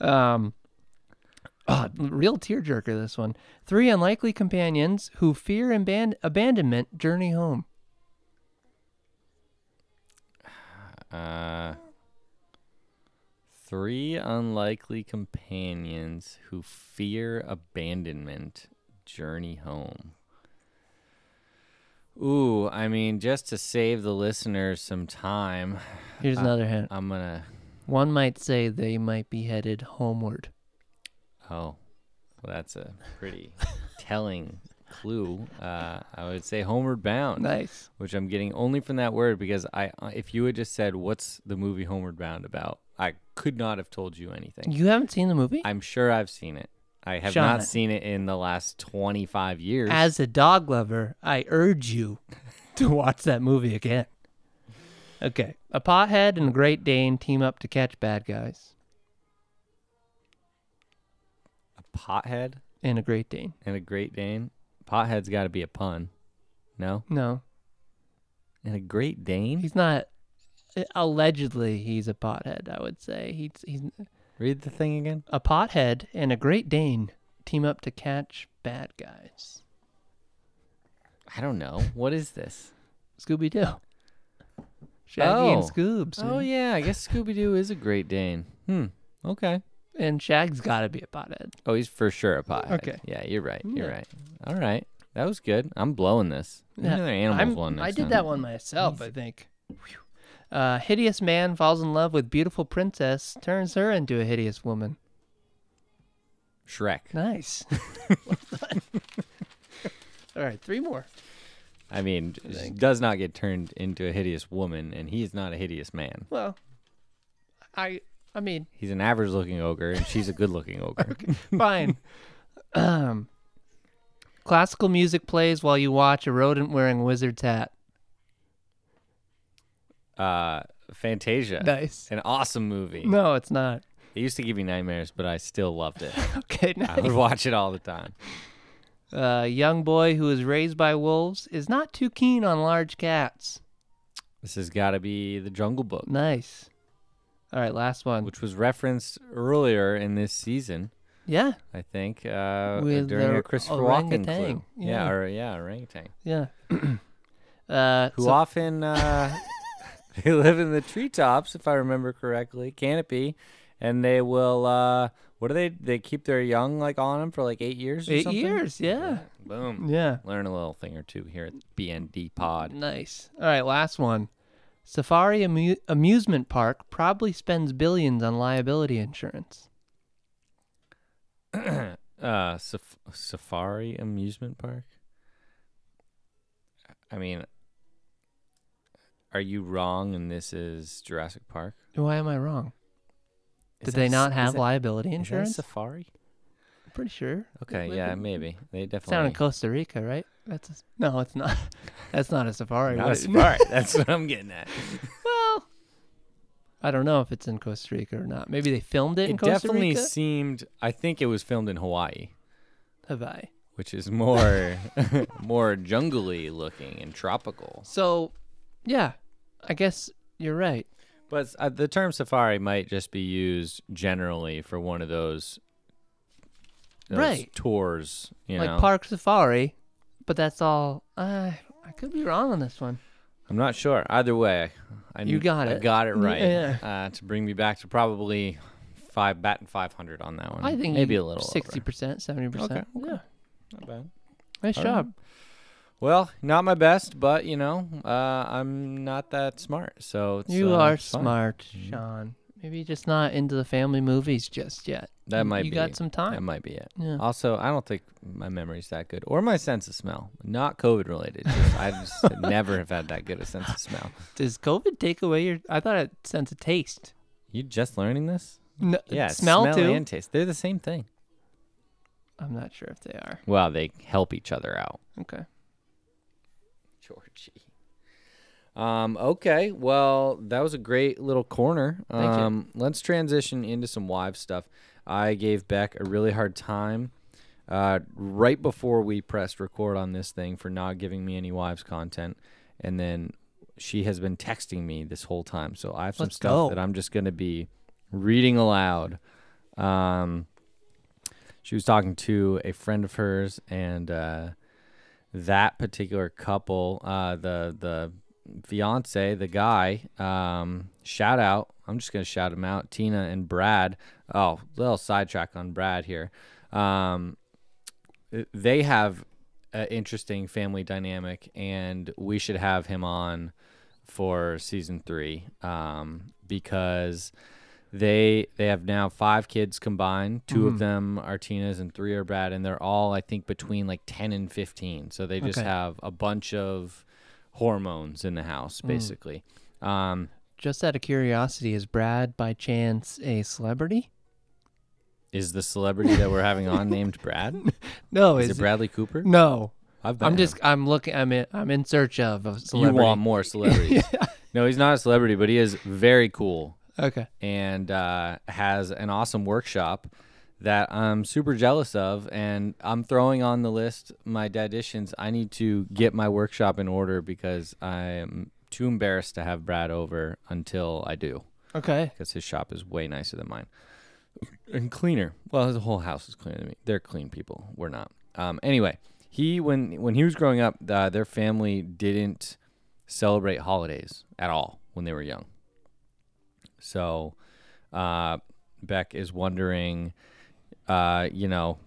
Um, ah, real tearjerker, this one. Three unlikely companions who fear aban- abandonment journey home. Uh, three unlikely companions who fear abandonment journey home. Ooh, I mean, just to save the listeners some time, Here's Uh, another hint. I'm gonna. One might say they might be headed homeward. Oh, well, that's a pretty <laughs> telling clue. Uh, I would say Homeward Bound, Nice. which I'm getting only from that word because I, uh, if you had just said, "What's the movie Homeward Bound about?" I could not have told you anything. You haven't seen the movie? I'm sure I've seen it. I have Sean. not seen it in the last 25 years. As a dog lover, I urge you <laughs> to watch that movie again. Okay. A pothead and a Great Dane team up to catch bad guys. a pothead And a Great Dane. and a Great Dane. Pothead's got to be a pun. No? No, And a Great Dane? he's not. Allegedly, he's a pothead. I would say he's he's Read the thing again. a pothead and a Great Dane team up to catch bad guys. I don't know. What is this? Scooby Doo. Shaggy and Oh. Scoobs. Oh, yeah. I guess Scooby Doo is a Great Dane. Hmm. Okay. And Shag's got to be a pothead. Oh, he's for sure a pothead. Okay. Yeah, you're right. You're Yeah. right. All right. That was good. I'm blowing this. Yeah. Another animals I'm- one. I next did time. that one myself, I think. Whew. Uh, hideous man falls in love with beautiful princess, turns her into a hideous woman. Shrek. Nice. Well <laughs> <laughs> done. All right, three more. I mean, I she does not get turned into a hideous woman, and he is not a hideous man. Well, I I mean, He's an average-looking ogre, and she's a good-looking ogre. <laughs> fine. um, classical music plays while you watch a rodent wearing a wizard's hat. Uh, Fantasia. Nice. An awesome movie. No, it's not. It used to give me nightmares, but I still loved it. <laughs> Okay, I nice. would watch it all the time. A young boy who is raised by wolves is not too keen on large cats. This has got to be The Jungle Book, Nice. All right, last one. which was referenced earlier in this season, Yeah, I think, uh, With during the a Christopher Walken clue. Yeah. Yeah, or yeah, orangutan. yeah. <clears throat> uh, Who so- often uh, <laughs> <laughs> they live in the treetops, if I remember correctly, canopy, and they will. Uh, what do they? They keep their young like on them for like eight years. Or Eight something? years, yeah. Boom. Yeah. Learn a little thing or two here at BND Pod. Nice. All right, last one. Safari amu- amusement park probably spends billions on liability insurance. <clears throat> uh, saf- Safari amusement park. I mean, are you wrong? And this is Jurassic Park. Why am I wrong? Is Did that they s- not is have that- liability is that a insurance? Safari. I'm pretty sure. Okay, live yeah, in- maybe they It's down definitely. in Costa Rica, right? That's a, no, it's not. <laughs> That's not a safari. Not a safari. <laughs> That's what I'm getting at. well, I don't know if it's in Costa Rica or not. Maybe they filmed it in It Costa definitely Rica. seemed. I think it was filmed in Hawaii, Have I? which is more <laughs> more jungly looking and tropical. So, yeah, I guess you're right. But uh, the term safari might just be used generally for one of those, those Right. tours. You like know, Park Safari, but that's all. Uh, I could be wrong on this one. I'm not sure. Either way, I You got I it. got it right. Yeah. Uh, to bring me back to probably five batting 500 on that one. I think maybe a little sixty percent, seventy percent. Okay, okay. Yeah, Not bad. nice All job. Well, not my best, but you know, uh, I'm not that smart, so it's, You uh, are smart. Sean. Maybe just not into the family movies just yet. That You- might you be. got some time. That might be it. Yeah. Also, I don't think my memory's that good, or my sense of smell. Not COVID related. Just, I just <laughs> never have had that good a sense of smell. Does COVID take away your? I thought it sense of taste. You just learning this? N- Yeah, smell, too. and taste. They're the same thing. I'm not sure if they are. Well, they help each other out. Okay. Georgie. Um, okay, well, that was a great little corner. Thank you. um, Let's transition into some wives stuff. I gave Beck a really hard time uh, right before we pressed record on this thing for not giving me any wives content, and then she has been texting me this whole time. So I have some Let's stuff go. that I'm just going to be reading aloud. Um, she was talking to a friend of hers, and uh, that particular couple, uh, the the fiance, the guy, um, shout out. I'm just gonna shout him out. Tina and Brad. Oh, little sidetrack on Brad here. Um, they have an interesting family dynamic, and we should have him on for season three um, because they they have now five kids combined. 2 of them are Tina's, and three are Brad, and they're all I think between like ten and fifteen. So they just Okay. have a bunch of hormones in the house, basically. Um, Just out of curiosity, is Brad by chance a celebrity? is the celebrity that we're having on named Brad? <laughs> No, Is is it Bradley Cooper? No, I've I'm just. I'm looking I'm in I'm in search of a celebrity. You want more celebrities? <laughs> No, he's not a celebrity, but he is very cool. Okay. and uh, has an awesome workshop that I'm super jealous of. And I'm throwing on the list my daditions. I need to get my workshop in order because I'm too embarrassed to have Brad over until I do Okay. because his shop is way nicer than mine and cleaner. Well, his whole house is cleaner than me. They're clean people. We're not. Um, anyway, he when when he was growing up, uh, their family didn't celebrate holidays at all when they were young. So, uh, Beck is wondering, uh, you know,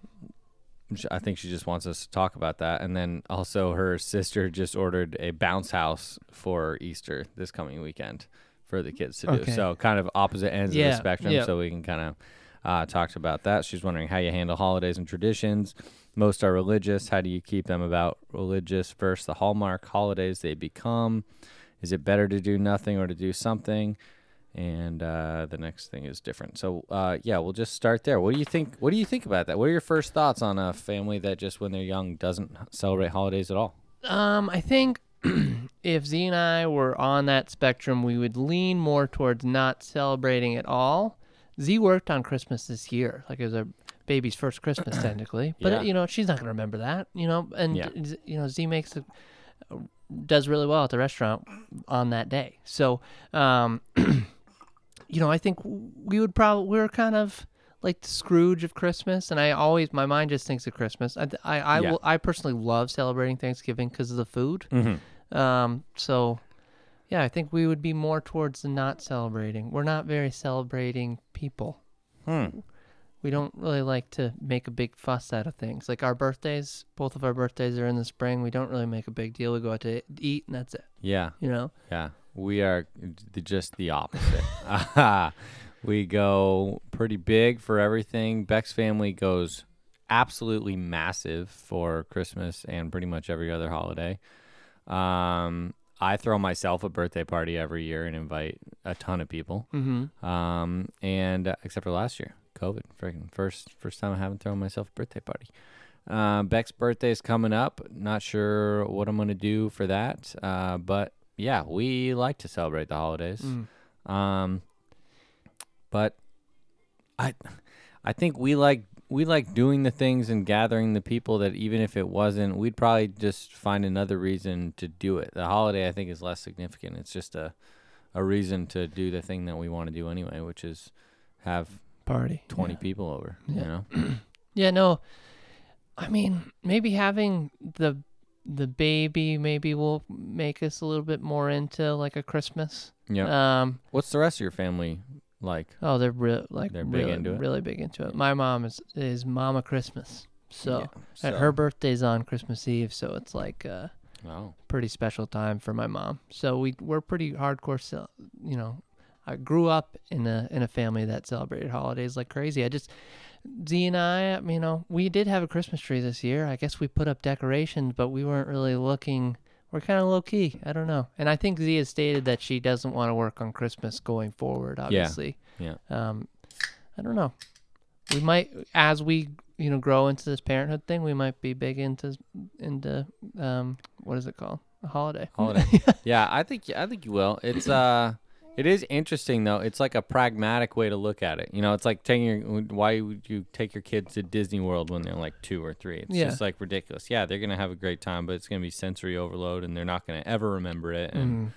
I think she just wants us to talk about that. And then also, her sister just ordered a bounce house for Easter this coming weekend for the kids to do. Okay. So, kind of opposite ends of the spectrum. yeah. So, we can kind of uh, talk about that. She's wondering how you handle holidays and traditions. Most are religious. How do you keep them about religious versus the hallmark holidays they become? Is it better to do nothing or to do something? And uh, the next thing is different. So uh, yeah, we'll just start there. What do you think? What do you think about that? What are your first thoughts on a family that just when they're young doesn't celebrate holidays at all? Um, I think <clears throat> if Z and I were on that spectrum, we would lean more towards not celebrating at all. Z worked on Christmas this year, like it was a baby's first Christmas <clears throat> technically, but uh, Yeah. you know she's not gonna remember that, you know. And Yeah. Z- you know Z makes a, does really well at the restaurant on that day. So, um, <clears throat> you know, I think we would probably we're kind of like the Scrooge of Christmas, and I always my mind just thinks of Christmas. I I I, Yeah. will, I personally love celebrating Thanksgiving because of the food. Mm-hmm. Um, so yeah, I think we would be more towards the not celebrating. We're not very celebrating people. Hmm. We don't really like to make a big fuss out of things. Like our birthdays, both of our birthdays are in the spring. We don't really make a big deal. We go out to eat and that's it. Yeah, You know? yeah. We are just the opposite. <laughs> we go pretty big for everything. Beck's family goes absolutely massive for Christmas and pretty much every other holiday. Um, I throw myself a birthday party every year and invite a ton of people. Mm-hmm. Um, and uh, except for last year, COVID, freaking first first time I haven't thrown myself a birthday party. Uh, Beck's birthday is coming up. Not sure what I'm gonna do for that. Uh, but yeah, we like to celebrate the holidays. Mm. Um, but I, I think we like we like doing the things and gathering the people that even if it wasn't, we'd probably just find another reason to do it. The holiday I think is less significant. It's just a a reason to do the thing that we want to do anyway, which is have Party. 20 Yeah. people over, you know. <clears throat> Yeah, no. I mean, maybe having the the baby maybe will make us a little bit more into like a Christmas. Yeah. Um What's the rest of your family like? oh, they're real like They're big really, into it? really big into it. My mom is is Mama Christmas. So, Yeah, and her birthday's on Christmas Eve, so it's like a Oh. pretty special time for my mom. So we we're pretty hardcore, you know. I grew up in a in a family that celebrated holidays like crazy. I just Z and I, you know, we did have a Christmas tree this year. I guess we put up decorations, but we weren't really looking. We're kind of low key. I don't know. And I think Z has stated that she doesn't want to work on Christmas going forward. Obviously, Yeah. um, I don't know. We might, as we you know grow into this parenthood thing, we might be big into into um what is it called? A holiday. Holiday. <laughs> yeah, I think I think you will. It's uh it is interesting though. It's like a pragmatic way to look at it. You know, it's like taking your why would you take your kids to Disney World when they're like 2 or 3? It's Yeah. just like ridiculous. Yeah, they're going to have a great time, but it's going to be sensory overload and they're not going to ever remember it and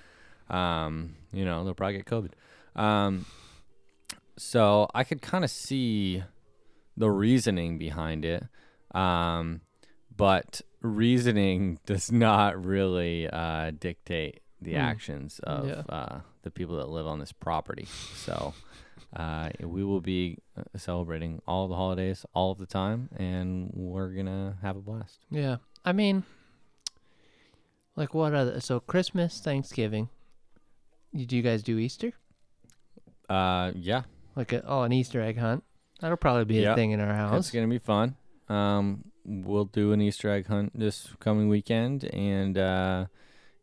Mhm. um, you know, they'll probably get COVID. Um, so I could kind of see the reasoning behind it. Um, but reasoning <laughs> does not really uh, dictate the Mm. actions of Yeah. uh, the people that live on this property. So uh, we will be uh, celebrating all the holidays all of the time, and we're gonna have a blast. Yeah. I mean, like what other? So Christmas, Thanksgiving. Do you guys do Easter? Uh, yeah, Like a, oh, an Easter egg hunt. That'll probably be a thing in our house. It's gonna be fun. Um, we'll do an Easter egg hunt this coming weekend, and uh,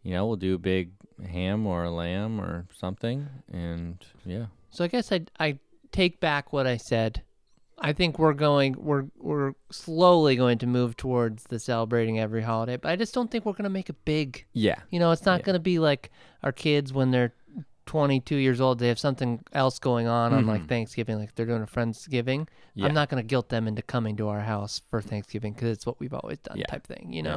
you know we'll do a big ham or a lamb or something, and yeah, So I guess I I take back what I said. I think we're going we're we're slowly going to move towards the celebrating every holiday, but I just don't think we're going to make it big. yeah, You know, it's not Yeah. going to be like our kids when they're 22 years old, they have something else going on on like Mhm. Thanksgiving, like they're doing a Friendsgiving. yeah. I'm not going to guilt them into coming to our house for Thanksgiving because it's what we've always done, Yeah. type thing. You Yeah.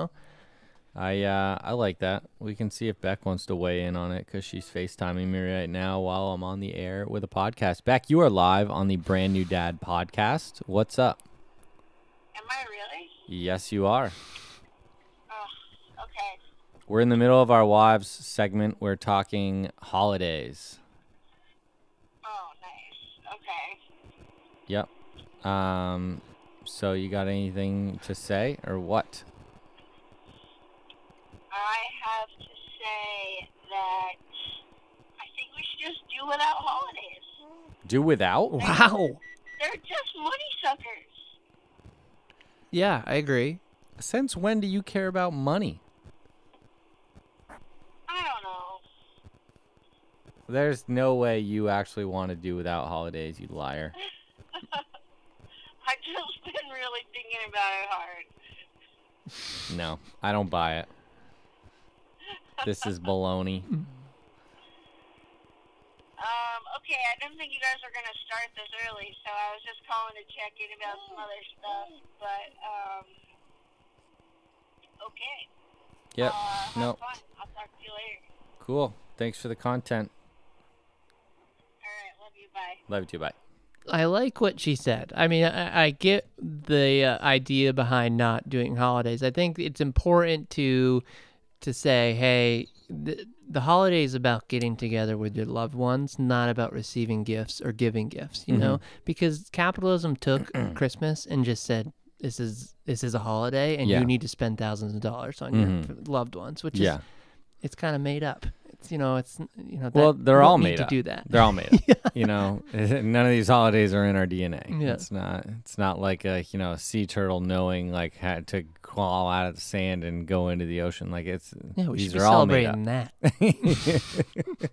I uh, I like that. We can see if Beck wants to weigh in on it because she's FaceTiming me right now while I'm on the air with a podcast. Beck, you are live on the Brand New Dad podcast. What's up? Am I really? Yes, you are. Oh, okay. We're in the middle of our wives segment. We're talking holidays. Oh, nice. Okay. Yep. Um. So you got anything to say or what? I have to say that I think we should just do without holidays. Do without? Wow. They're just money suckers. Yeah, I agree. Since when do you care about money? I don't know. There's no way you actually want to do without holidays, you liar. <laughs> I've just been really thinking about it hard. No, I don't buy it. This is baloney. <laughs> Um, okay, I didn't think you guys were gonna start this early, so I was just calling to check in about some other stuff. But um, okay. Yep. Uh, have No. fun. I'll talk to you later. Cool. Thanks for the content. All right, love you. Bye. Love you too. Bye. I like what she said. I mean, I, I get the uh, idea behind not doing holidays. I think it's important to to say, hey, the, the holiday is about getting together with your loved ones, not about receiving gifts or giving gifts. You know, because capitalism took <clears throat> Christmas and just said. This is this is a holiday, and Yeah. you need to spend thousands of dollars on Mhm. your loved ones, which Yeah. is it's kind of made up. It's you know it's you know Well, they're all made to up. do that. They're all made up. <laughs> You know, <laughs> none of these holidays are in our DNA. Yeah. It's not. It's not like a you know a sea turtle knowing like how to crawl out of the sand and go into the ocean. Like it's Yeah, we these should be are all made celebrating that.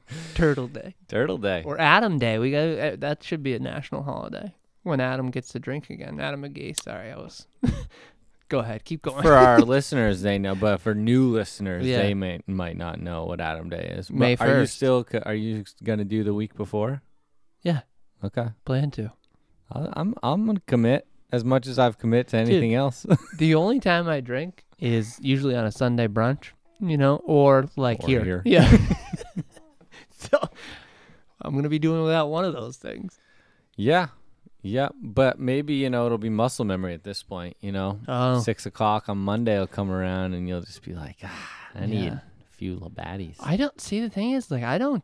<laughs> Turtle Day Turtle Day. or Adam Day. We got uh, that should be a national holiday when Adam gets to drink again. Adam McGee. Sorry, I was. Go ahead, keep going. for our <laughs> listeners, they know, but for new listeners, Yeah. they may might not know what Adam Day is. But May Are you 1st. still? Are you gonna do the week before? Yeah. Okay. Plan to. I'm I'm gonna commit as much as I've commit to anything else. <laughs> The only time I drink is usually on a Sunday brunch, you know, or like Or here. here. Yeah. <laughs> so I'm gonna be doing without one of those things. yeah. Yeah, but maybe you know it'll be muscle memory at this point. You know, Oh. six o'clock on Monday will come around and you'll just be like, ah, I need Yeah. a few Labaddies. I don't see the thing is like I don't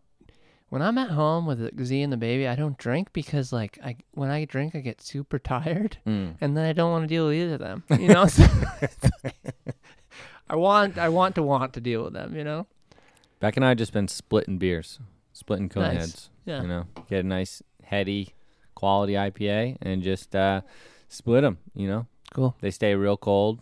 when I'm at home with Z and the baby, I don't drink because like I when I drink I get super tired Mm. and then I don't want to deal with either of them. You know, <laughs> So I want I want to want to deal with them. You know, Beck and I just been splitting beers, splitting cone Nice. heads. Yeah. You know, get a nice heady quality IPA and just uh, split them. You know, cool. they stay real cold.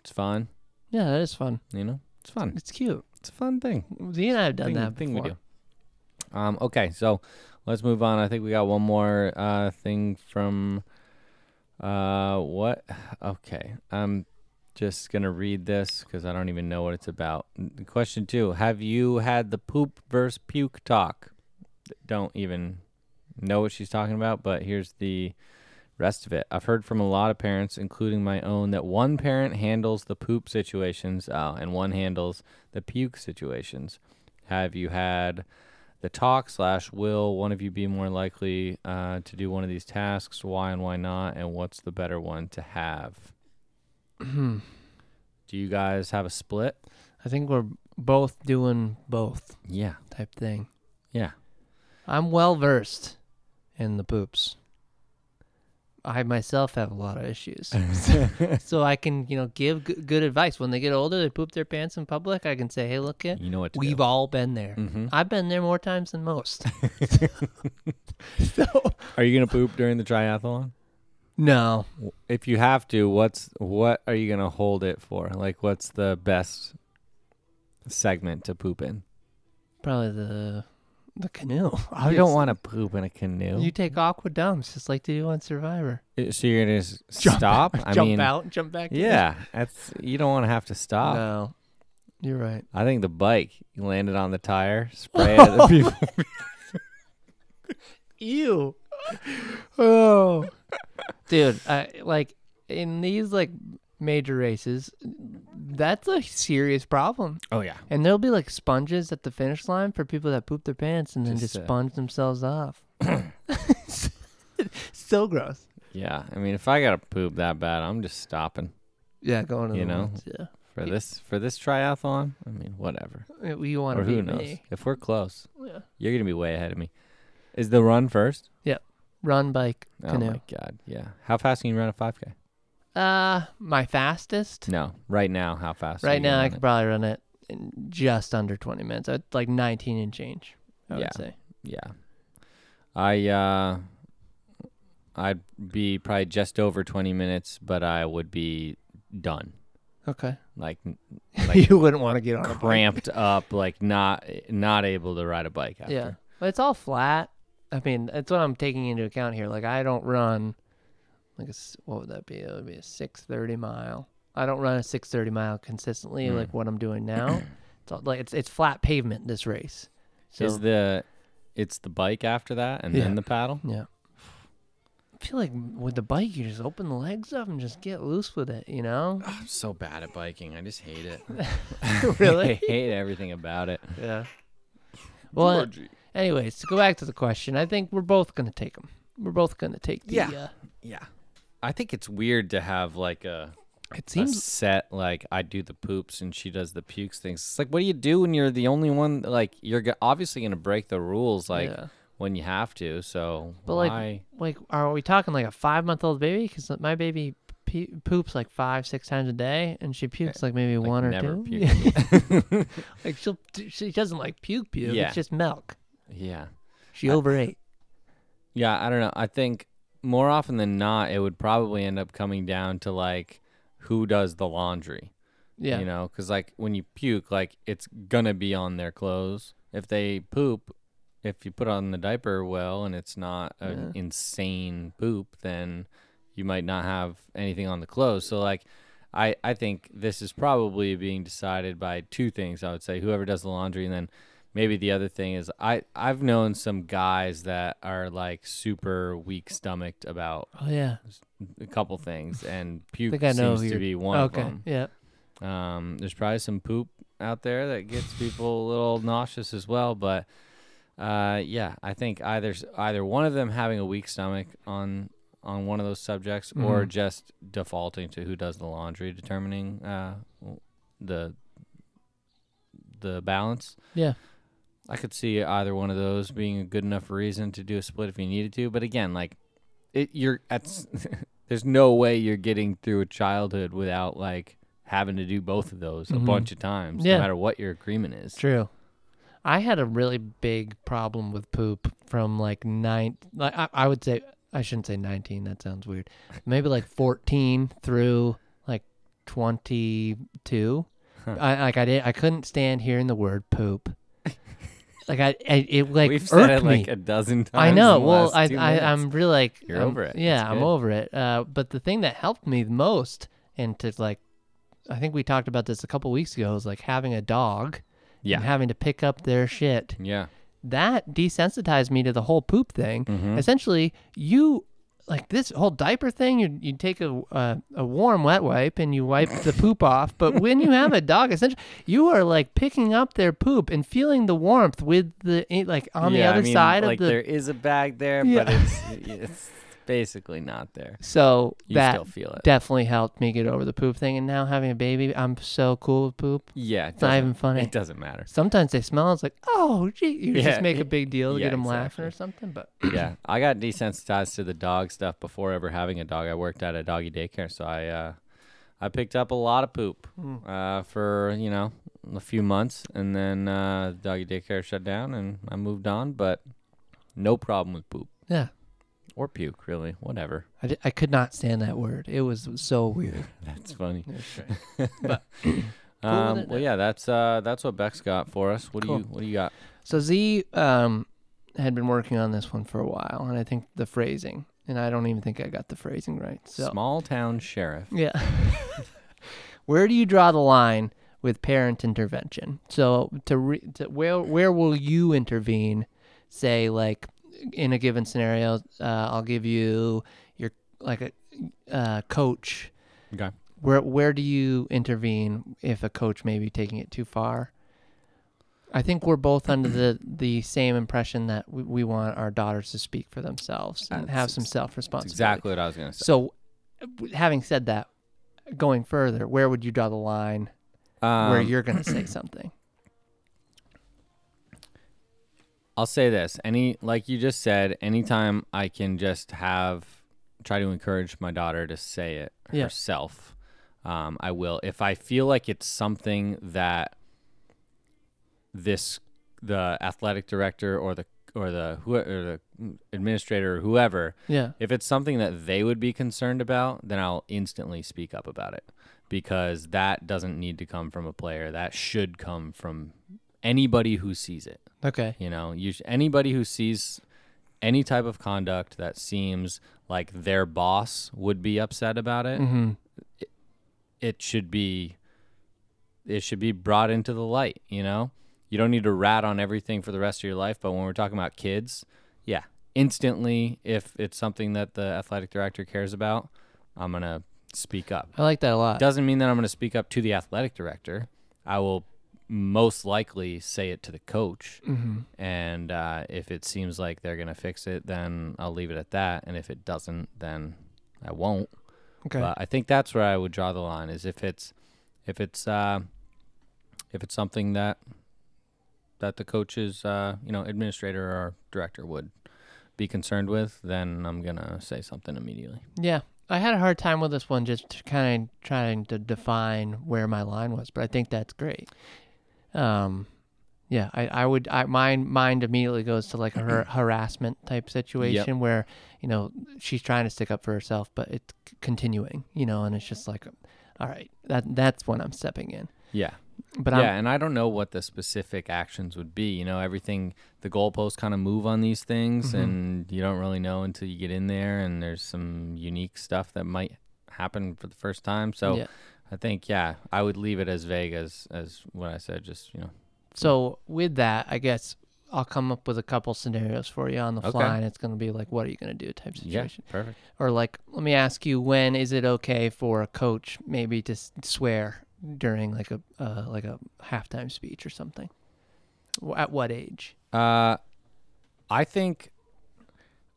It's fun. Yeah, that is fun. You know, it's fun. It's cute. It's a fun thing. Z and I have done thing, that thing before. we do. Um, okay, so let's move on. I think we got one more uh, thing from uh, what? Okay, I'm just gonna read this because I don't even know what it's about. Question two: Have you had the poop versus puke talk? Don't even know what she's talking about, but here's the rest of it. I've heard from a lot of parents, including my own, that one parent handles the poop situations uh, and one handles the puke situations. Have you had the talk slash will one of you be more likely uh, to do one of these tasks? Why and why not? And what's the better one to have? do you guys have a split? I think we're both doing both Yeah. type thing. Yeah. I'm well versed in the poops. I myself have a lot of issues. <laughs> so I can, you know, give g- good advice. When they get older, they poop their pants in public. I can say, "Hey, look it. You know what We've do. all been there. Mhm. I've been there more times than most." <laughs> <laughs> so Are you gonna poop during the triathlon? no, If you have to, what's what are you gonna hold it for? Like, what's the best segment to poop in? probably the the canoe. <laughs> I don't want to poop in a canoe. You take aqua dumps just like they do on Survivor. Uh, so you're gonna s- <laughs> Jump- stop? I jump mean, out jump back. in. yeah, that's you don't want to have to stop. No, you're right. I think the bike you landed on the tire, spray it at the <laughs> people. Ew. oh, dude. I like in these like major races. That's a serious problem, Oh yeah, and there'll be like sponges at the finish line for people that poop their pants and then Just, just uh, sponge themselves off. <clears throat> so gross. yeah. I mean, if I gotta poop that bad, I'm just stopping Yeah, going to You the know? woods, Yeah, for this for this triathlon. I mean, whatever. You want Or to who knows? me? If we're close, Yeah. you're gonna be way ahead of me. Is the run first? Run, bike, Oh my god, yeah. How fast can you run a 5K? Uh, my fastest. No, right now, how fast? Right now, I could probably run it in just under 20 minutes. I'd like 19 and change. I Yeah. would say. Yeah. I uh I'd be probably just over 20 minutes, but I would be done. Okay. Like <laughs> like you wouldn't want to get on a bike. cramped up, like not not able to ride a bike after. Yeah. But it's all flat. I mean, that's what I'm taking into account here. Like, I don't run, like, a, what would that be? It would be a 630 mile. I don't run a 630 mile consistently Mm. like what I'm doing now. <clears throat> it's all, like it's it's flat pavement this race. So Is the it's the bike after that and Yeah. then the paddle? yeah. I feel like with the bike, you just open the legs up and just get loose with it. You know? I'm so bad at biking. I just hate it. <laughs> <laughs> Really? I hate everything about it. Yeah. Well, anyways, to go back to the question, I think we're both gonna take them. We're both gonna take the. Yeah. Uh, Yeah. I think it's weird to have like a it a seems set like I do the poops and she does the pukes things. It's like what do you do when you're the only one like you're obviously going to break the rules like Yeah. when you have to. So But why like, like, are we talking like a five month old baby? Because my baby pu- poops like five, six times a day, and she eh, pukes like maybe like, one or never two. puke. <laughs> <laughs> like she'll, she doesn't like puke puke. Yeah. It's just milk. yeah. She overate. Yeah, I don't know. I think more often than not it would probably end up coming down to like who does the laundry. Yeah. You know, cuz like when you puke like it's to be on their clothes. If they poop if you put on the diaper well and it's not an Yeah. insane poop, then you might not have anything on the clothes. So like I I think this is probably being decided by two things. I would say whoever does the laundry and then maybe the other thing is I I've known some guys that are like super weak stomached about Oh yeah. a couple things and I puke I know seems to be one okay. of them. Yeah. Um, there's probably some poop out there that gets people a little nauseous as well, but uh, yeah, I think either either one of them having a weak stomach on on one of those subjects, or Mhm. just defaulting to who does the laundry, determining uh, the the balance. Yeah. I could see either one of those being a good enough reason to do a split if you needed to, but again, like it, you're at <laughs> there's no way you're getting through a childhood without like having to do both of those a Mhm. bunch of times, Yeah. no matter what your agreement is. True. I had a really big problem with poop from like nine. Like I, I would say I shouldn't say nineteen. That sounds weird. Maybe like fourteen through like twenty-two. Huh. I like I did. I couldn't stand hearing the word poop. Like I, I it like We've said it like me. a dozen times. I know. Well, I, I, I'm really like You're I'm- over it. Yeah, I'm good. over it. Uh, but the thing that helped me the most, and to like, I think we talked about this a couple weeks ago, is like having a dog Yeah. and having to pick up their shit. Yeah. That desensitized me to the whole poop thing. Mhm. Essentially, you like this whole diaper thing. You you take a uh, a warm wet wipe and you wipe the poop off. But when you have a dog, essentially, you are like picking up their poop and feeling the warmth with the eh, like on the Yeah, I other mean, side like of the there is a bag there, Yeah. but it's <laughs> it's basically not there. So You that still feel it. definitely helped me get over the poop thing. And now having a baby, I'm so cool with poop. Yeah, it It's not even funny. It doesn't matter. Sometimes they smell. It's like, oh, gee, you Yeah, just make a it- big deal to yeah, get them laughing exactly. or something. But <clears throat> <clears throat> yeah, I got desensitized to the dog stuff before ever having a dog. I worked at a doggy daycare, so I uh, I picked up a lot of poop Hmm. uh, for you know a few months, and then uh, the doggy daycare shut down, and I moved on. But no problem with poop yeah, or puke, really. Whatever. I, I could not stand that word. It was so weird. <laughs> That's funny. <laughs> <laughs> But Um, well, yeah, that's uh, that's what Beck's got for us. What Cool. do you What do you got? so Z um, had been working on this one for a while, and I think the phrasing, and I don't even think I got the phrasing right. So Small town sheriff. Yeah. where do you draw the line with parent intervention? So to, re- to where where will you intervene? Say like in a given scenario, uh, I'll give you your like a uh, coach. Okay. Where where do you intervene if a coach may be taking it too far? I think we're both under the, <clears throat> the same impression that we, we want our daughters to speak for themselves and That's have some self responsibility. exactly what I was gonna say. So, having said that, going further, where would you draw the line where Um, you're going to say something? I'll say this: any like you just said, anytime I can just have try to encourage my daughter to say it Yeah. herself, um, I will. If I feel like it's something that this the athletic director or the or the who or the administrator or whoever, Yeah. if it's something that they would be concerned about, then I'll instantly speak up about it because that doesn't need to come from a player. That should come from anybody who sees it. Okay. You know, you sh- anybody who sees any type of conduct that seems like their boss would be upset about it, Mm-hmm. it should be it should be brought into the light, you know? You don't need to rat on everything for the rest of your life, but when we're talking about kids, yeah, instantly if it's something that the athletic director cares about, I'm going to speak up. I like that a lot. Doesn't mean that I'm going to speak up to the athletic director. I will most likely say it to the coach. mm-hmm. And uh, if it seems like they're going to fix it, then I'll leave it at that. And if it doesn't, then I won't. Okay. But I think that's where I would draw the line is if it's if it's uh, if it's something that that the coach's uh, you know administrator or director would be concerned with, then I'm gonna say something immediately. yeah. I had a hard time with this one, just kind of trying to define where my line was, but I think that's great. Um, yeah, I, I would, I mine mind immediately goes to like a har- harassment type situation where you know she's trying to stick up for herself, but it's c- continuing, you know, and it's just like, all right, that that's when I'm stepping in. Yeah. But yeah, I'm and I don't know what the specific actions would be. You know, everything the goalposts kind of move on these things, Mhm. and you don't really know until you get in there. And there's some unique stuff that might happen for the first time. So yeah. I think, yeah, I would leave it as vague as as what I said. Just you know, So with that, I guess I'll come up with a couple scenarios for you on the Okay. fly, and it's going to be like, what are you going to do type yeah, situation, perfect. or like, let me ask you, when is it okay for a coach maybe to s- swear during like a uh, like a halftime speech or something? W- At what age? Uh, I think,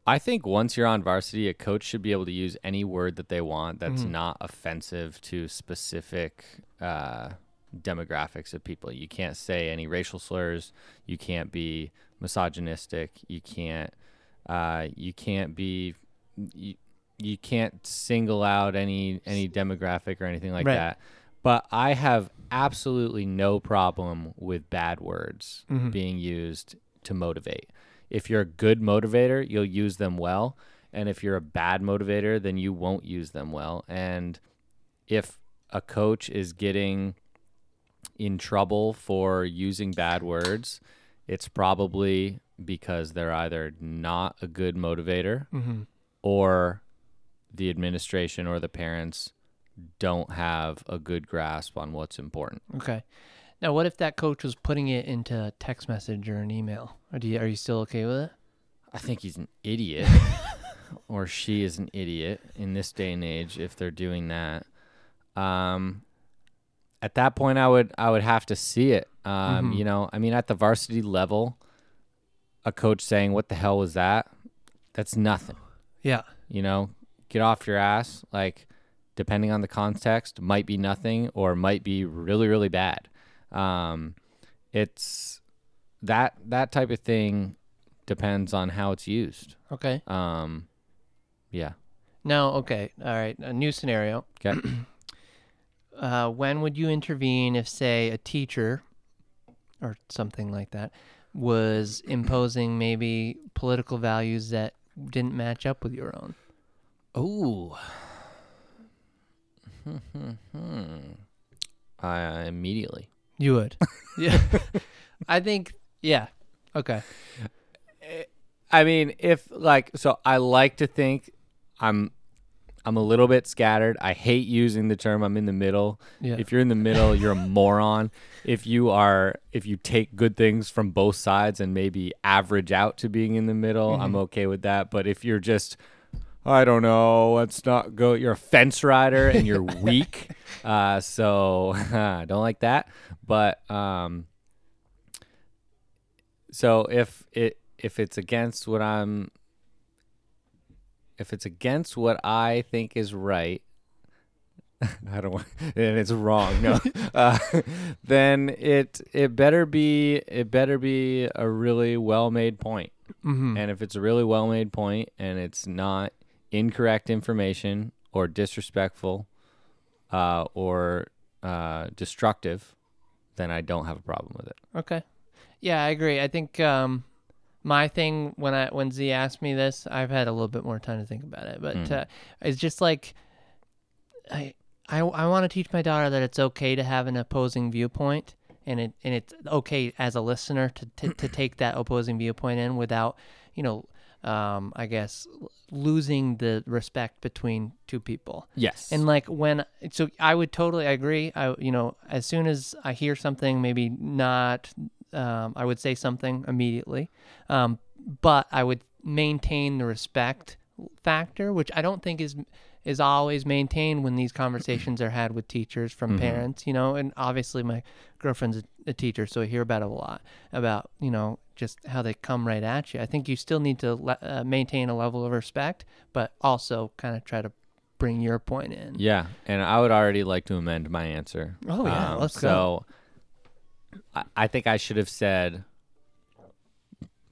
I think once you're on varsity, a coach should be able to use any word that they want that's Mhm. not offensive to specific uh, demographics of people. You can't say any racial slurs. You can't be misogynistic. You can't. Uh, you can't be. You, you can't single out any any demographic or anything like Right. that. But I have absolutely no problem with bad words Mhm. being used to motivate. If you're a good motivator, you'll use them well. And if you're a bad motivator, then you won't use them well. And if a coach is getting in trouble for using bad words, it's probably because they're either not a good motivator Mm-hmm. or the administration or the parents don't have a good grasp on what's important. Okay. Now, what if that coach was putting it into a text message or an email? Are you, are you still okay with it? I think he's an idiot <laughs> or she is an idiot in this day and age if they're doing that. Um at that point I would I would have to see it. Um Mhm. you know, I mean at the varsity level a coach saying what the hell was that? That's nothing. Yeah. you know get off your ass like depending on the context might be nothing or might be really really bad um it's that that type of thing depends on how it's used Okay. um yeah Now, okay. All right. A new scenario. okay <clears throat> Uh, when would you intervene if, say, a teacher or something like that was imposing maybe political values that didn't match up with your own? oh <laughs> uh, immediately You would. <laughs> yeah. <laughs> I think, yeah. Okay. I mean, if like, so I like to think I'm, I'm a little bit scattered. I hate using the term "I'm in the middle." Yeah. If you're in the middle, you're a moron. If you are, if you take good things from both sides and maybe average out to being in the middle, I'm mm-hmm. okay with that. But if you're just, I don't know, let's not go. You're a fence rider and you're <laughs> weak, uh, so <laughs> I don't like that. But um, so if it if it's against what I'm if it's against what I think is right <laughs> I don't want and it's wrong no uh, then it it better be it better be a really well made point Mm-hmm. and if it's a really well made point and it's not incorrect information or disrespectful uh, or uh, destructive then I don't have a problem with it Okay. Yeah, I agree. I think um, my thing when I when Z asked me this, I've had a little bit more time to think about it, but Mm. uh, it's just like I I, I want to teach my daughter that it's okay to have an opposing viewpoint, and it and it's okay as a listener to to, to take that opposing viewpoint in without you know. Um, I guess losing the respect between two people. yes And like when, so I would totally agree. I, you know, as soon as I hear something, maybe not, um, I would say something immediately. Um, but I would maintain the respect factor, which I don't think is is always maintained when these conversations are had with teachers from parents. You know, and obviously my girlfriend's a, teacher, so I hear about it a lot about you know just how they come right at you. I think you still need to le- uh, maintain a level of respect, but also kind of try to bring your point in. Yeah, and I would already like to amend my answer. Um, Oh, yeah, let's go. so I, I think I should have said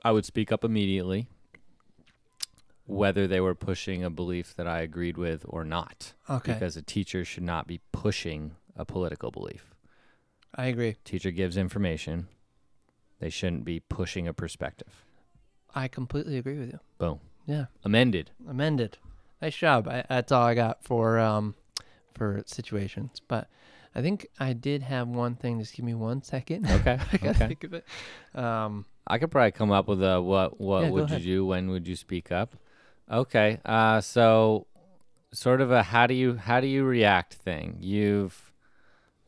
I would speak up immediately, whether they were pushing a belief that I agreed with or not. Okay. Because a teacher should not be pushing a political belief. I agree. Teacher gives information. They shouldn't be pushing a perspective. I completely agree with you. Boom. Yeah. Amended. Amended. Nice job. I, that's all I got for um for situations. But I think I did have one thing. Just give me one second. <laughs> Okay. I gotta okay. think of it. Um. I could probably come up with a what what Yeah, would you do? When would you speak up? Okay. Uh so sort of a how do you how do you react thing. You've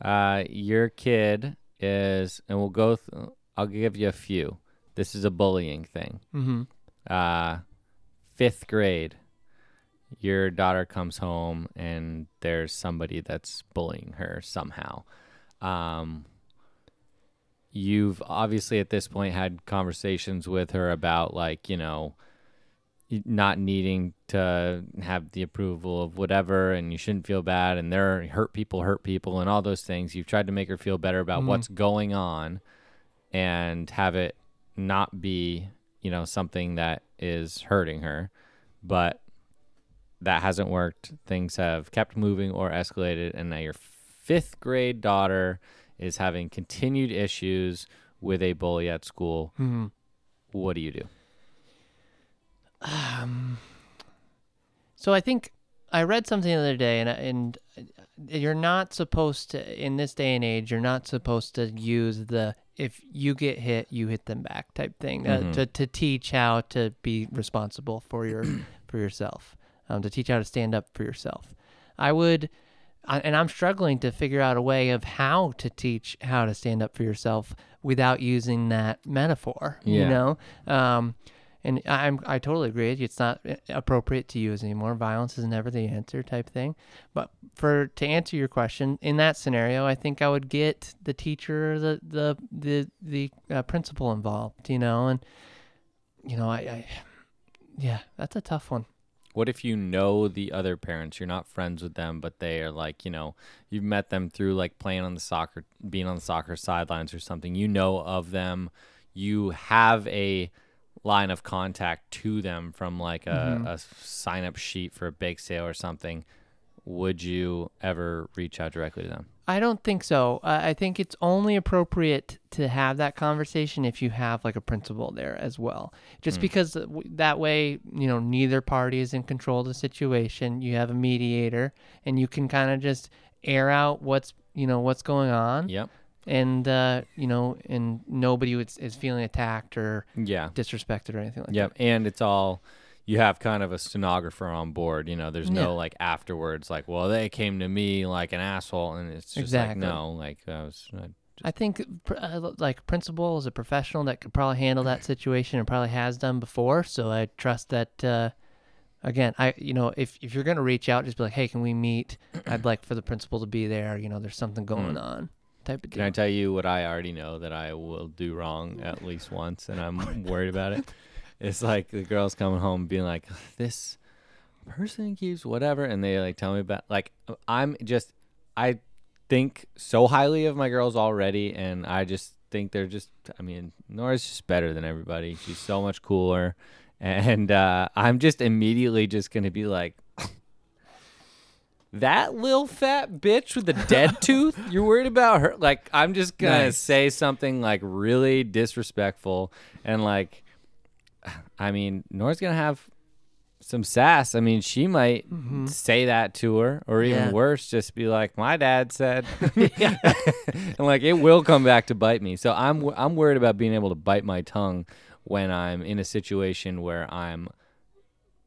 uh your kid is and we'll go th- I'll give you a few. This is a bullying thing. Mm-hmm. Uh 5th grade. Your daughter comes home and there's somebody that's bullying her somehow. Um you've obviously at this point had conversations with her about like you know not needing to have the approval of whatever and you shouldn't feel bad and there are hurt people hurt people and all those things. You've tried to make her feel better about Mhm. what's going on and have it not be you know something that is hurting her. But that hasn't worked. Things have kept moving or escalated and now your fifth grade daughter is having continued issues with a bully at school. Mm-hmm. what do you do Um. So I think I read something the other day, and and you're not supposed to in this day and age. You're not supposed to use the if you get hit, you hit them back type thing uh, to to teach how to be responsible for your <clears throat> for yourself, um, to teach how to stand up for yourself. I would, I, and I'm struggling to figure out a way of how to teach how to stand up for yourself without using that metaphor. You know. Um, and I'm I totally agree. It's not uh, appropriate to use anymore. Violence is never the answer, type thing. But for to answer your question, in that scenario, I think I would get the teacher, the the the the uh, principal involved. You know, and you know, I, I yeah, that's a tough one. What if you know the other parents? You're not friends with them, but they are like, you know, you've met them through like playing on the soccer, being on the soccer sidelines or something. You know of them. You have a line of contact to them from like a, a sign up sheet for a bake sale or something. Would you ever reach out directly to them? I don't think so. Uh, I think it's only appropriate to have that conversation if you have like a principal there as well. Just because uh, w- that way, you know, neither party is in control of the situation. You have a mediator and you can kind of just air out what's, you know, what's going on. Yep. And, uh, you know, and nobody is, is feeling attacked or Yeah. disrespected or anything like Yep. And it's all you have kind of a stenographer on board. You know, there's Yeah. no like afterwards, like, well, they came to me like an asshole, and it's just Exactly. like, no, like I was. I, I think uh, like principal is a professional that could probably handle that situation and probably has done before. So I trust that. Uh, again, I you know if if you're gonna reach out, just be like, hey, can we meet? I'd like for the principal to be there. You know, there's something going on, type of Can I tell you what I already know that I will do wrong at least once, and I'm <laughs> worried about it? It's like the girls coming home being like, "This person keeps whatever," and they like tell me about like I'm just I think so highly of my girls already, and I just think they're just. I mean, Nora's just better than everybody. She's so much cooler, and uh, I'm just immediately just gonna be like, that little fat bitch with the dead <laughs> tooth you're worried about her like i'm just gonna Nice. say something like really disrespectful and like i mean nora's gonna have some sass i mean she might say that to her or even Mm-hmm. Yeah. worse just be like my dad said <laughs> <laughs> and like it will come back to bite me so i'm i'm worried about being able to bite my tongue when i'm in a situation where i'm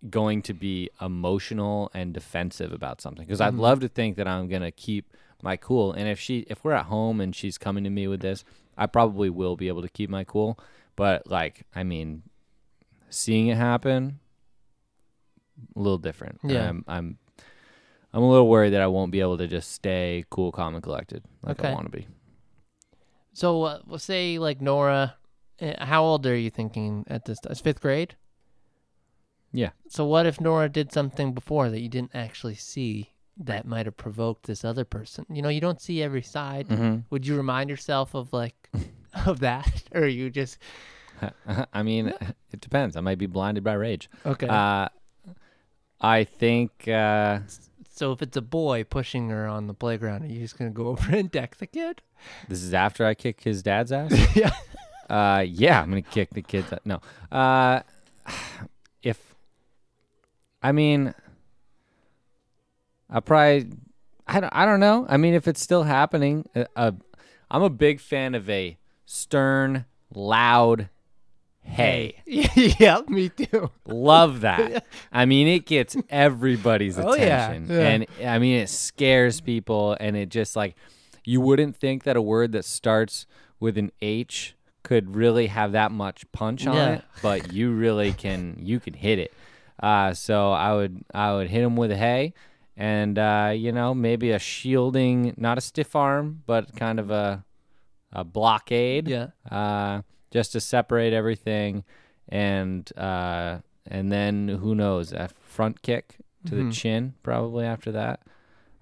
going to be emotional and defensive about something because I'd love to think that I'm going to keep my cool and if she if we're at home and she's coming to me with this I probably will be able to keep my cool but like I mean seeing it happen a little different Yeah. I'm I'm I'm a little worried that I won't be able to just stay cool calm and collected like I want to be So uh, we'll say like Nora, uh, how old are you thinking at this? It's fifth grade. Yeah So what if Nora did something before that you didn't actually see that might have provoked this other person? You know, you don't see every side. Mhm. Would you remind yourself of like <laughs> of that, <laughs> or you just <laughs> I mean it depends I might be blinded by rage okay? uh I think uh so if it's a boy pushing her on the playground, are you just gonna go over and deck the kid? This is after I kick his dad's ass. yeah. uh, yeah, I'm gonna kick the kid's. a- No, uh, I mean, I probably I don't I don't know. I mean, if it's still happening, uh, uh, I'm a big fan of a stern, loud. Hey, <laughs> yeah, me too. love that. <laughs> I mean, it gets everybody's Oh, yeah. attention, Yeah. and I mean, it scares people, and it just like you wouldn't think that a word that starts with an H could really have that much punch on Yeah. it, but you really can. You can hit it. Uh, so I would I would hit him with a hey, and uh, you know maybe a shielding, not a stiff arm, but kind of a a blockade Yeah. uh, just to separate everything, and uh, and then who knows a front kick to the chin probably after that.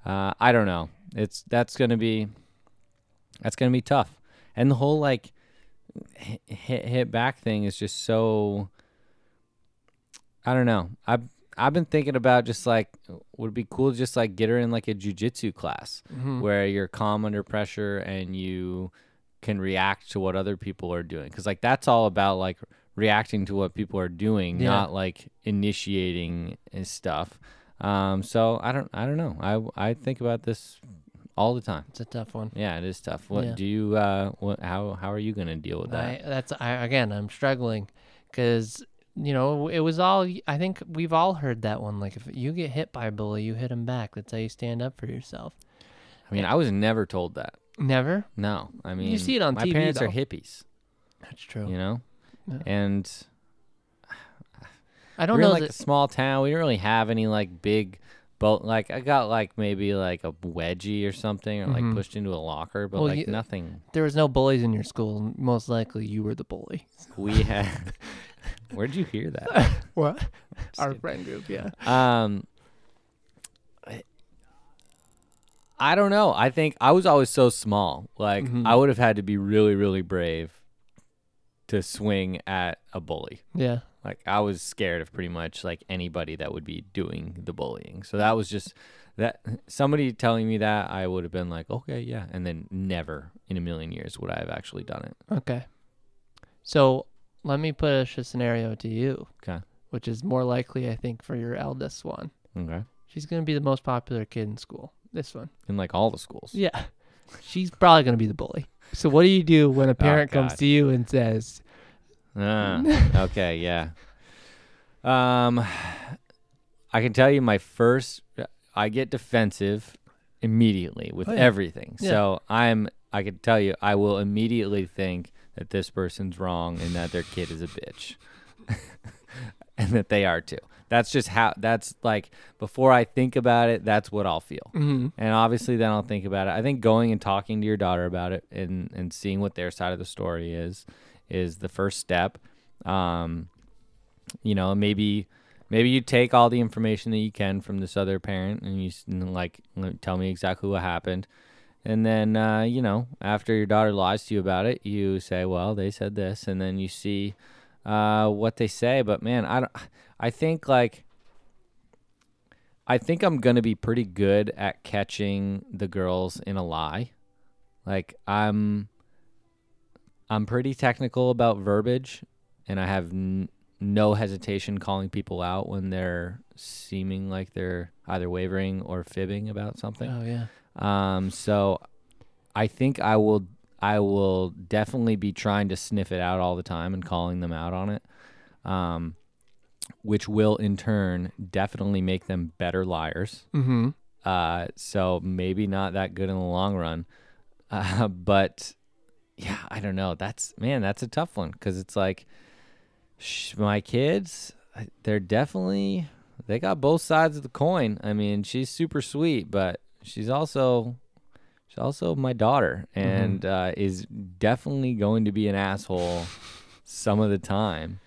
Uh, I don't know. It's that's gonna be that's gonna be tough, and the whole like hit, hit back thing is just so. I don't know. I've I've been thinking about just like would it be cool to just like get her in like a jujitsu class where you're calm under pressure and you can react to what other people are doing because like that's all about like reacting to what people are doing Yeah. not like initiating and stuff Um, so I don't I don't know. I I think about this all the time. It's a tough one. Yeah, it is tough. What Yeah. do you uh what how how are you going to deal with that? I, that's I, again, I'm struggling because you know it was all. I think we've all heard that one. Like if you get hit by a bully, you hit him back. That's how you stand up for yourself. I mean, I was never told that. Never. No. I mean, you see it on my TV parents are hippies, That's true. you know? Yeah. And I don't we're in know like that. a small town. We didn't really have any like big But Like I got like maybe like a wedgie or something, or like Mhm. pushed into a locker, but Well, like you- nothing. There was no bullies in your school. Most likely, you were the bully. We <laughs> had. <laughs> Where'd you hear that? <laughs> What? <laughs> Our friend group. Yeah. Um, I- I don't know. I think I was always so small. Like Mhm. I would have had to be really, really brave to swing at a bully. Yeah. Like I was scared of pretty much like anybody that would be doing the bullying. So that was just that somebody telling me that I would have been like, okay, yeah, and then never in a million years would I have actually done it. Okay. So let me push a scenario to you. 'Kay. Which is more likely, I think, for your eldest one. Okay. She's gonna be the most popular kid in school. This one. In like all the schools. Yeah. She's probably gonna be the bully. So what do you do when a parent comes Oh, God. to you and says, Ah, okay, yeah. Um, I can tell you my first. I get defensive immediately with Oh, yeah. everything. Yeah. So I'm. I can tell you, I will immediately think that this person's wrong and that their kid is a bitch, <laughs> and that they are too. That's just how. That's like before I think about it. That's what I'll feel. mm-hmm. And obviously, then I'll think about it. I think going and talking to your daughter about it and, and seeing what their side of the story is is the first step. Um, you know, maybe maybe you take all the information that you can from this other parent and you like tell me exactly what happened. And then uh, you know, after your daughter lies to you about it, you say, "Well, they said this," and then you see uh, what they say. But man, I don't. I think like I think I'm gonna be pretty good at catching the girls in a lie. Like I'm, I'm pretty technical about verbiage, and I have n- no hesitation calling people out when they're seeming like they're either wavering or fibbing about something. Oh yeah. Um, so I think I will I will definitely be trying to sniff it out all the time and calling them out on it. Um, which will in turn definitely make them better liars. Mm-hmm. Uh, so maybe not that good in the long run. <laughs> Uh, but yeah, I don't know. That's man, that's a tough one because it's like sh- my kids, they're definitely they got both sides of the coin. I mean, she's super sweet, but she's also she's also my daughter and uh, is definitely going to be an asshole <laughs> some of the time.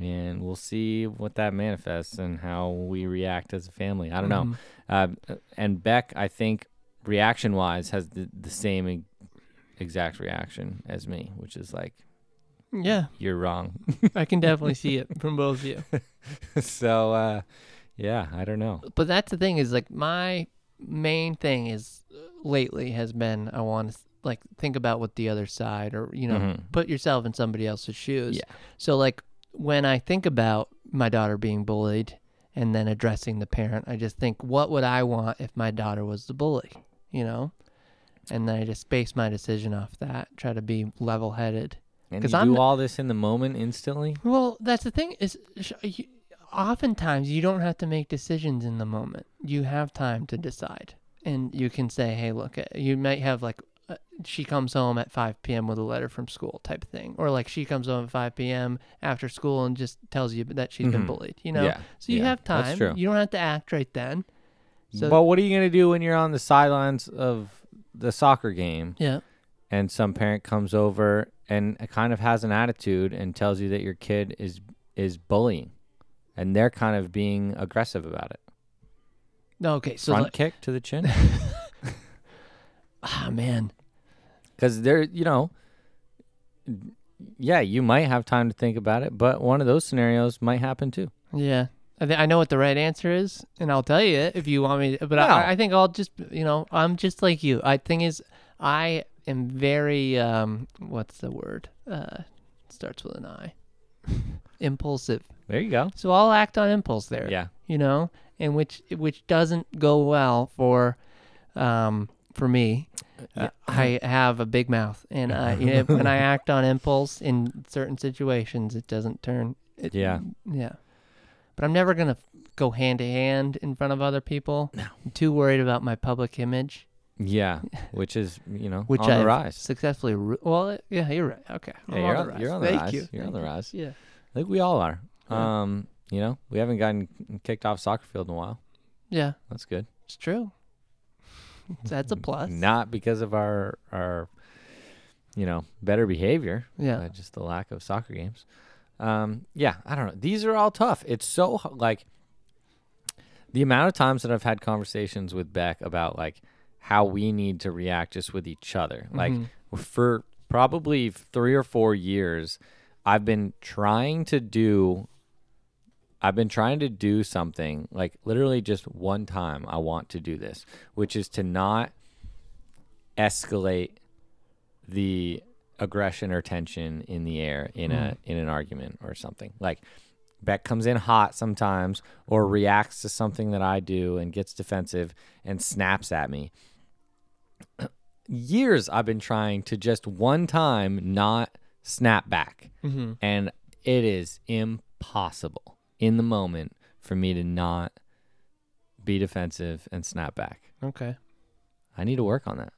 And we'll see what that manifests and how we react as a family. I don't know. Mm-hmm. Uh, and Beck, I think, reaction wise, has the, the same exact reaction as me, which is like, Yeah, you're wrong. <laughs> I can definitely see it from both of you. <laughs> so, uh, yeah, I don't know. But that's the thing is like my main thing is uh, lately has been I want to like think about what the other side or you know Mhm. put yourself in somebody else's shoes. Yeah. So like when I think about my daughter being bullied and then addressing the parent, I just think what would I want if my daughter was the bully, you know? And then I just base my decision off that, try to be level-headed. And you I'm do all this in the moment instantly? Well, that's the thing is, oftentimes you don't have to make decisions in the moment. You have time to decide, and you can say, "Hey, look, uh, you might have like." Uh, she comes home at 5 p.m. with a letter from school type thing or like she comes home at 5 p.m. after school and just tells you that she's been Mhm. bullied you know Yeah, so you yeah, have that's time true. you don't have to act right then so but what are you going to do when you're on the sidelines of the soccer game yeah and some parent comes over and kind of has an attitude and tells you that your kid is is bullying and they're kind of being aggressive about it? No, okay so Front like, kick to the chin? <laughs> ah man because they're you know yeah you might have time to think about it but one of those scenarios might happen too Yeah, I, th- I know what the right answer is, and I'll tell you it if you want me. To, but No. I, I think I'll just, you know, I'm just like you. I thing is, I am very, um, what's the word? Uh, starts with an I. <laughs> Impulsive. There you go So I'll act on impulse there. yeah You know, and which which doesn't go well for um for me. Uh, I have a big mouth, and you know, when I act on impulse in certain situations, it doesn't turn. It, Yeah. yeah. But I'm never gonna go hand to hand in front of other people. No. I'm too worried about my public image, Yeah, <laughs> which is you know which on I the rise. successfully. Ru- well, yeah, you're right. Okay, Yeah, you're on on- the rise. you're on the Thank rise. You. You're on Thank the you. rise. Yeah. I think we all are. Yeah. Um, you know, we haven't gotten kicked off soccer field in a while. Yeah, That's good. it's true. <laughs> That's a plus. Not because of our our, you know, better behavior. Yeah. just the lack of soccer games. Um, yeah, I don't know. These are all tough. It's so like the amount of times that I've had conversations with Beck about like how we need to react just with each other. Like Mhm. for probably three or four years, I've been trying to do. I've been trying to do something like literally just one time. I want to do this, which is to not escalate the aggression or tension in the air in a in an argument or something. Like Beck comes in hot sometimes or reacts to something that I do and gets defensive and snaps at me. <clears throat> Years I've been trying to just one time not snap back. Mhm. And it is impossible in the moment for me to not be defensive and snap back. Okay. I need to work on that.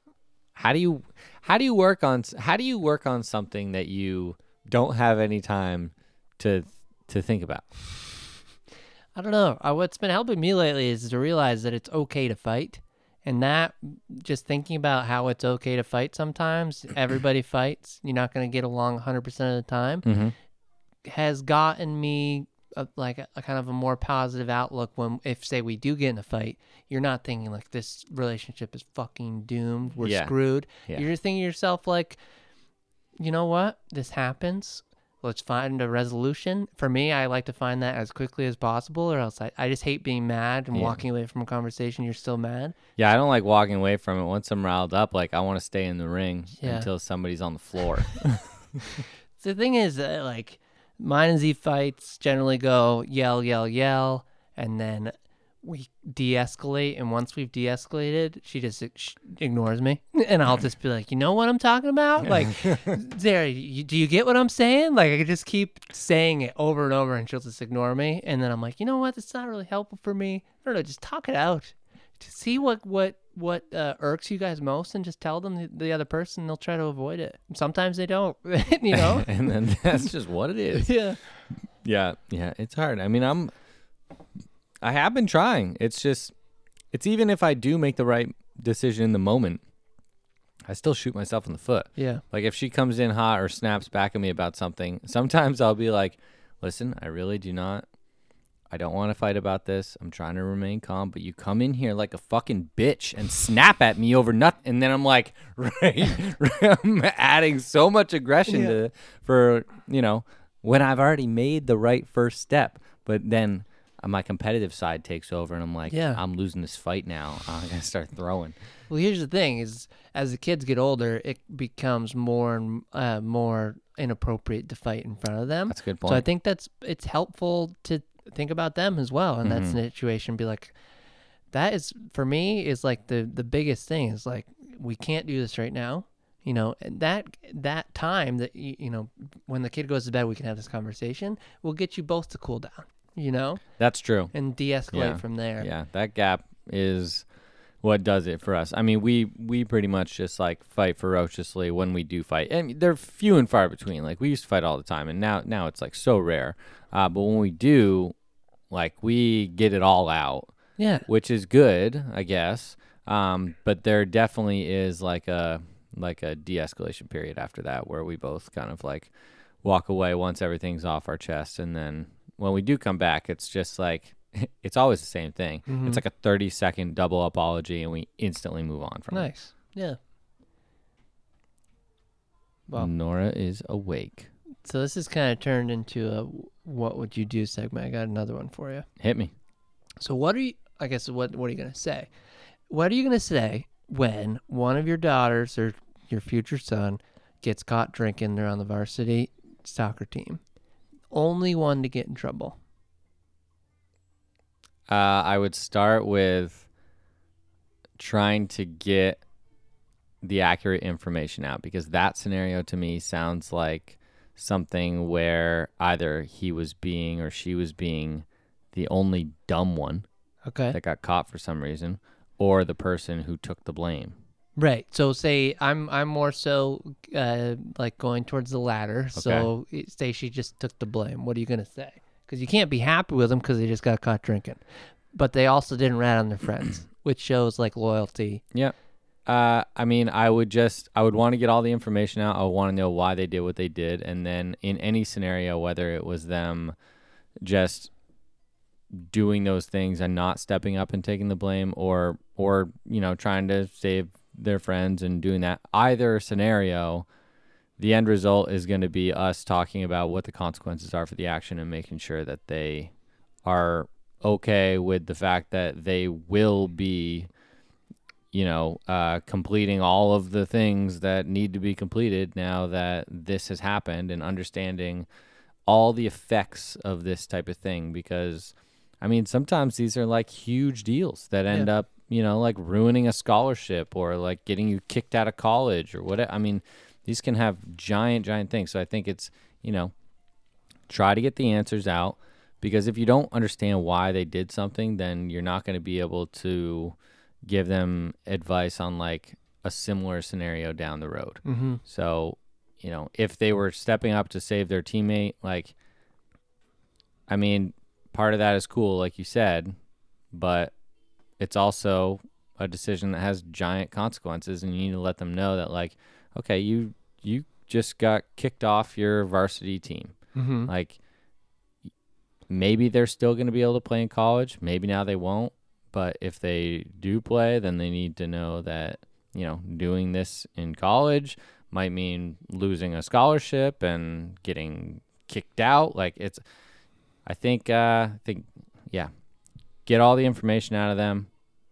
How do you how do you work on how do you work on something that you don't have any time to to think about? I don't know. Uh, what's been helping me lately is to realize that it's okay to fight. And that, just thinking about how it's okay to fight sometimes, <clears throat> everybody fights. You're not going to get along 100% of the time, Mm-hmm. has gotten me a, like a, a kind of a more positive outlook when, if, say, we do get in a fight, you're not thinking like this relationship is fucking doomed. We're Yeah. screwed. Yeah. You're just thinking to yourself, like, you know what? This happens. Let's find a resolution. For me, I like to find that as quickly as possible, or else I, I just hate being mad and Yeah. walking away from a conversation. You're still mad. Yeah, I don't like walking away from it. Once I'm riled up, like I want to stay in the ring Yeah. until somebody's on the floor. <laughs> The thing is, uh, like, mine and Z fights generally go yell, yell, yell, and then we de-escalate. And once we've de-escalated, she just sh- ignores me, <laughs> and I'll just be like, you know what I'm talking about? <laughs> Like, there, you, do you get what I'm saying? Like, I could just keep saying it over and over, and she'll just ignore me. And then I'm like, you know what? It's not really helpful for me. I don't know. Just talk it out. To see what what what uh, irks you guys most, and just tell them the, the other person. They'll try to avoid it. Sometimes they don't. <laughs> you <laughs> know. and then <laughs> that's just what it is. yeah. Yeah, yeah, it's hard. I mean, I'm I have been trying. It's just it's even if I do make the right decision in the moment, I still shoot myself in the foot. Yeah. Like if she comes in hot or snaps back at me about something, sometimes I'll be like, "Listen, I really do not I don't want to fight about this. I'm trying to remain calm, but you come in here like a fucking bitch and snap at me over nothing, and then I'm like, <laughs> right, I'm adding so much aggression Yeah. to for you know when I've already made the right first step, but then uh, my competitive side takes over, and I'm like, Yeah. I'm losing this fight now. <laughs> I'm gonna start throwing. Well, here's the thing: is as the kids get older, it becomes more and uh, more inappropriate to fight in front of them. That's a good point. So I think that's it's helpful to think about them as well in that Mhm. situation. Be like, that is for me is like the the biggest thing is like we can't do this right now. You know, and that that time that you, you know when the kid goes to bed, we can have this conversation. We'll get you both to cool down. You know, That's true. and de-escalate Yeah. from there. Yeah, that gap is what does it for us. I mean, we we pretty much just like fight ferociously when we do fight, and they're few and far between. Like we used to fight all the time, and now now it's like so rare. Uh, but when we do, like we get it all out, Yeah. which is good, I guess. Um, but there definitely is like a like a de-escalation period after that where we both kind of like walk away once everything's off our chest, and then when we do come back, it's just like <laughs> it's always the same thing. Mhm. It's like a thirty second double apology, and we instantly move on from it. Nice. Yeah. Well, Nora is awake. so this is kind of turned into a "What would you do?" segment. I got another one for you. Hit me. So what are you? I guess what what are you gonna say? What are you gonna say when one of your daughters or your future son gets caught drinking? They're on the varsity soccer team. Only one to get in trouble. Uh, I would start with trying to get the accurate information out because that scenario to me sounds like something where either he was being or she was being the only dumb one Okay. that got caught for some reason or the person who took the blame. Right. So say I'm I'm more so uh, like going towards the latter. So say she just took the blame. What are you gonna say? Because you can't be happy with them because they just got caught drinking, but they also didn't rat on their friends, <clears throat> which shows like loyalty. Yeah. Uh, I mean, I would just, I would want to get all the information out. I would want to know why they did what they did. And then in any scenario, whether it was them just doing those things and not stepping up and taking the blame or, or, you know, trying to save their friends and doing that, either scenario, the end result is going to be us talking about what the consequences are for the action and making sure that they are okay with the fact that they will be you know, uh, completing all of the things that need to be completed now that this has happened and understanding all the effects of this type of thing. Because, I mean, sometimes these are like huge deals that end Yeah. up, you know, like ruining a scholarship or like getting you kicked out of college or whatever. I mean, these can have giant, giant things. So I think it's, you know, try to get the answers out because if you don't understand why they did something, then you're not going to be able to give them advice on like a similar scenario down the road. Mm-hmm. So, you know, if they were stepping up to save their teammate, like, I mean, part of that is cool, like you said, but it's also a decision that has giant consequences, and you need to let them know that, like, okay, you you just got kicked off your varsity team. Mm-hmm. Like, maybe they're still going to be able to play in college. Maybe now they won't. But if they do play, then they need to know that, you know, doing this in college might mean losing a scholarship and getting kicked out. Like, it's, I think, uh, I think, yeah, get all the information out of them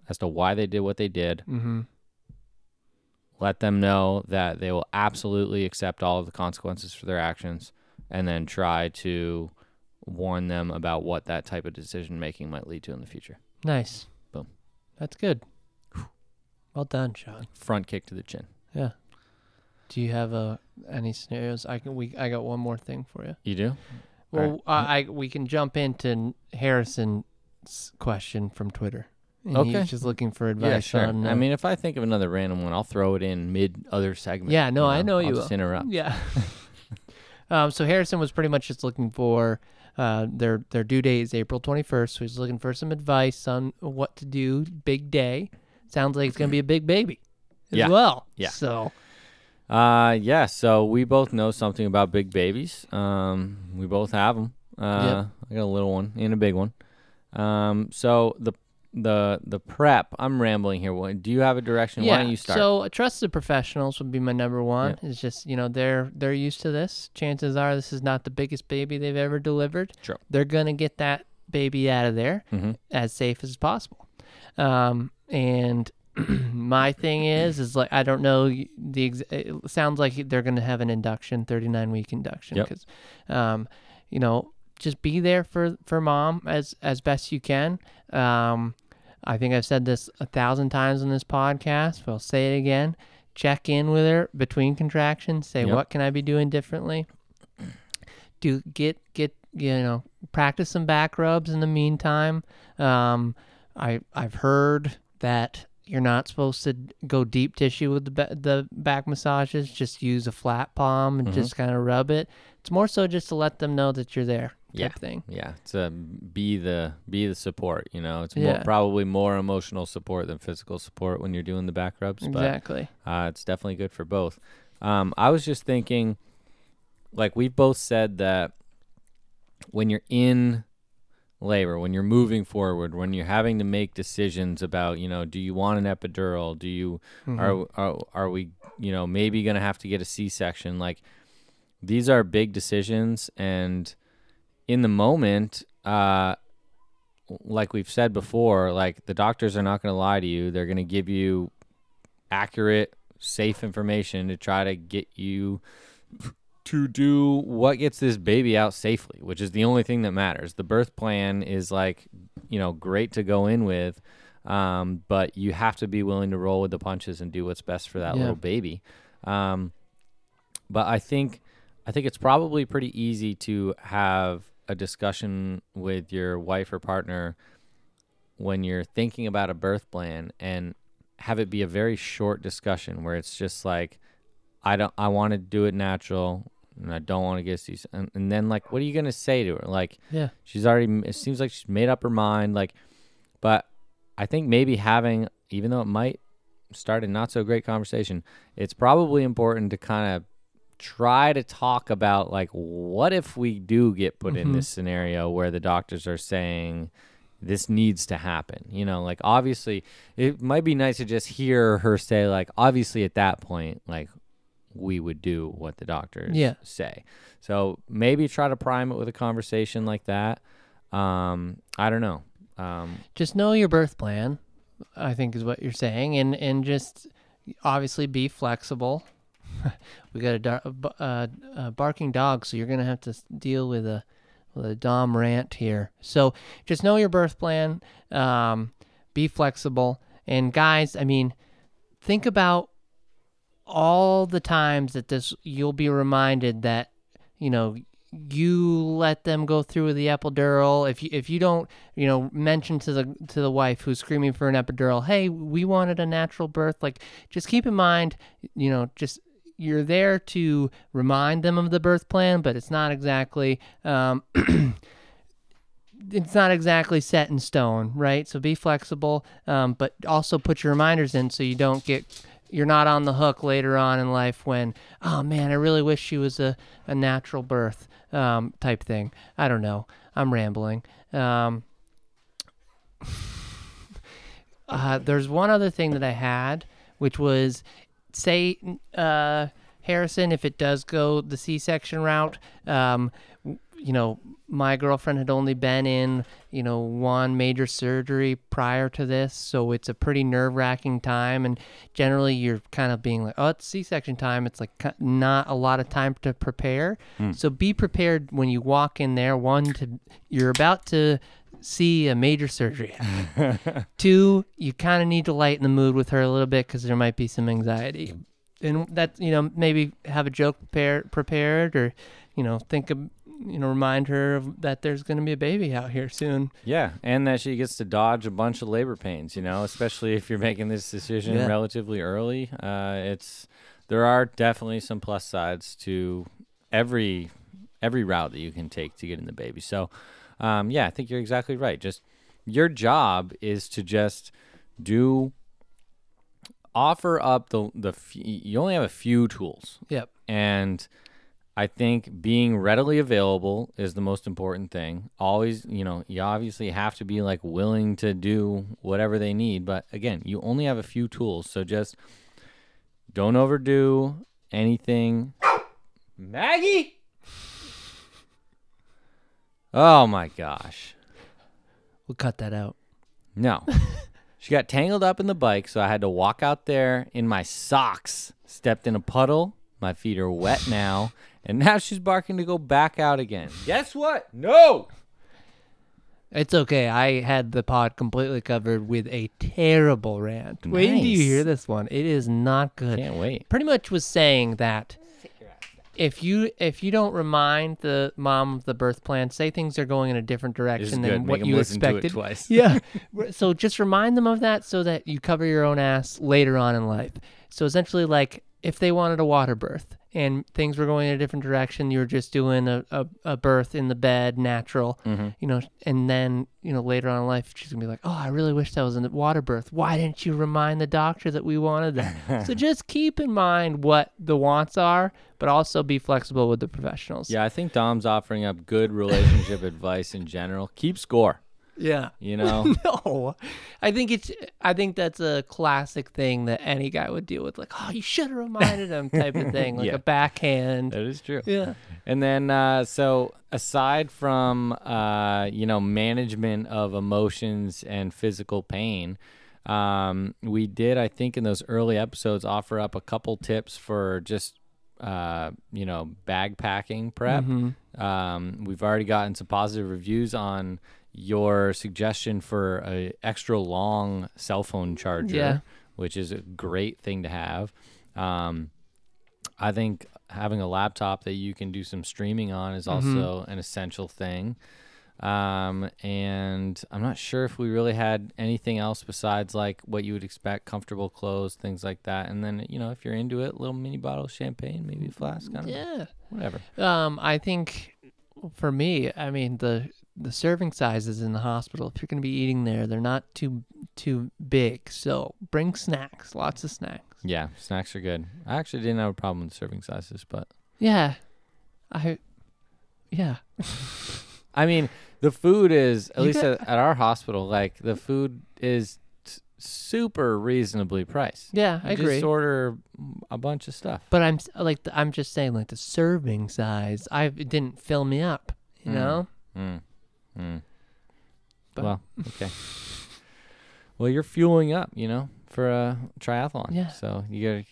as to why they did what they did. Mm-hmm. Let them know that they will absolutely accept all of the consequences for their actions and then try to warn them about what that type of decision making might lead to in the future. Nice. Boom. That's good. Well done, Sean. Front kick to the chin. Yeah. Do you have uh, any scenarios? I can. We. I got one more thing for you. You do? Well, I, I we can jump into Harrison's question from Twitter. And Okay. He's just looking for advice yeah, sure. on. I uh, mean, if I think of another random one, I'll throw it in mid other segment. Yeah, no, I know I'll you just will. interrupt. Yeah. <laughs> <laughs> um, so Harrison was pretty much just looking for uh, their their due date is April 21st. So he's looking for some advice on what to do. Big day. Sounds like it's gonna be a big baby as Yeah. well. Yeah. So Uh, yeah. So we both know something about big babies. Um, we both have them. Uh, I got a little one and a big one. Um, so the the the prep. I'm rambling here. Do you have a direction? yeah. Why don't you start? So trusted professionals would be my number one. It's just you know they're they're used to this. Chances are this is not the biggest baby they've ever delivered. Sure. They're gonna get that baby out of there. Mhm. as safe as possible. Um, and <clears throat> my thing is, is like I don't know the. Ex- it sounds like they're going to have an induction, thirty nine week induction, Yep. because, um, you know, just be there for for mom as as best you can. Um, I think I've said this a thousand times on this podcast, but I'll say it again. Check in with her between contractions. Say Yep. what can I be doing differently. Do get get you know practice some back rubs in the meantime. Um, I I've heard that you're not supposed to go deep tissue with the ba- the back massages. Just use a flat palm and just kind of rub it. It's more so just to let them know that you're there, Yeah. thing. Yeah, it's a be the be the support. You know, it's more, probably more emotional support than physical support when you're doing the back rubs. Exactly. But uh, it's definitely good for both. Um, I was just thinking, like we've both said that when you're in labor, when you're moving forward, when you're having to make decisions about, you know, do you want an epidural? Do you are, are are we, you know, maybe gonna have to get a C-section? Like these are big decisions, and in the moment, uh, like we've said before, like the doctors are not going to lie to you. They're going to give you accurate, safe information to try to get you to do what gets this baby out safely, which is the only thing that matters. The birth plan is like, you know, great to go in with, um, but you have to be willing to roll with the punches and do what's best for that Yeah. little baby. Um, but I think, I think it's probably pretty easy to have a discussion with your wife or partner when you're thinking about a birth plan and have it be a very short discussion where it's just like I don't I want to do it natural and I don't want to get C and, and then like what are you going to say to her like Yeah. she's already it seems like she's made up her mind like but I think maybe having even though it might start a not so great conversation it's probably important to kind of try to talk about like what if we do get put in Mhm. this scenario where the doctors are saying this needs to happen? You know like obviously it might be nice to just hear her say like obviously at that point like we would do what the doctors Yeah. say. So maybe try to prime it with a conversation like that. Um i don't know. Um just know your birth plan i think is what you're saying and and just obviously be flexible <laughs> we got a, dar- a barking dog so you're gonna have to deal with a with a dom rant here. So just know your birth plan um, be flexible. And guys i mean think about all the times that this you'll be reminded that you know you let them go through with the epidural. If you if you don't you know mention to the to the wife who's screaming for an epidural hey we wanted a natural birth like just keep in mind you know just you're there to remind them of the birth plan but it's not exactly um <clears throat> it's not exactly set in stone right? So be flexible um, but also put your reminders in so you don't get you're not on the hook later on in life when oh man i really wish she was a, a natural birth um, type thing. I don't know. I'm rambling. Um, <sighs> uh, there's one other thing that i had which was say uh, harrison if it does go the c-section route um, you know my girlfriend had only been in you know one major surgery prior to this so it's a pretty nerve-wracking time and generally you're kind of being like oh it's c-section time. It's like not a lot of time to prepare. So be prepared when you walk in there. One to you're about to see a major surgery <laughs> two you kind of need to lighten the mood with her a little bit because there might be some anxiety and that you know maybe have a joke prepared prepared or you know think of you know remind her of that there's going to be a baby out here soon Yeah, and that she gets to dodge a bunch of labor pains, you know, especially if you're making this decision Yeah. relatively early. Uh, it's there are definitely some plus sides to every every route that you can take to getting the baby. So, um, yeah, I think you're exactly right. Just your job is to just do offer up the the f- you only have a few tools yep and I think being readily available is the most important thing. Always, you know, you obviously have to be like willing to do whatever they need, but again, you only have a few tools, so just don't overdo anything. Maggie? Oh my gosh. we'll cut that out No. <laughs> she got tangled up in the bike, so I had to walk out there in my socks. Stepped in a puddle. My feet are wet now. And now she's barking to go back out again. Guess what? No. it's okay i had the pod completely covered with a terrible rant wait do you Nice. hear this one it is not good Can't wait. pretty much was saying that if you if you don't remind the mom of the birth plan, say things are going in a different direction than what you listen to it expected. twice. yeah. <laughs> So just remind them of that so that you cover your own ass later on in life. So essentially, like if they wanted a water birth and things were going in a different direction, you were just doing a, a, a birth in the bed, natural, Mm-hmm. you know, and then, you know, later on in life, she's gonna be like, oh, I really wish that was a water birth. Why didn't you remind the doctor that we wanted that? <laughs> so just keep in mind what the wants are, but also be flexible with the professionals. Yeah, I think Dom's offering up good relationship <laughs> advice in general. Keep score. Yeah. You <laughs> know, No, I think it's. I think that's a classic thing that any guy would deal with, like, "Oh, you should have reminded him," type of thing, like <laughs> Yeah. a backhand. that is true. Yeah. And then, uh, so aside from uh, you know management of emotions and physical pain, um, we did, I think, in those early episodes, offer up a couple tips for just uh, you know, bag packing prep. Mhm. Um, we've already gotten some positive reviews on your suggestion for a extra long cell phone charger, Yeah. which is a great thing to have. Um, I think having a laptop that you can do some streaming on is also an essential thing. Um, and I'm not sure if we really had anything else besides like what you would expect, comfortable clothes, things like that. And then, you know, if you're into it, little mini bottle of champagne, maybe a flask, I don't know, Yeah. whatever. Um, I think for me, I mean the the serving sizes in the hospital. If you're going to be eating there, they're not too too big. So bring snacks, lots of snacks. Yeah, snacks are good. I actually didn't have a problem with serving sizes, but Yeah, I. Yeah, <laughs> I mean, the food is at You least got- at, at our hospital, like the food is super reasonably priced. yeah, I You agree. Just order a bunch of stuff. But I'm like the, I'm just saying like the serving size. I it didn't fill me up. You Mm. know. Mm. Mm. But- well, okay. <laughs> well, you're fueling up, you know, for a triathlon. Yeah. So you got a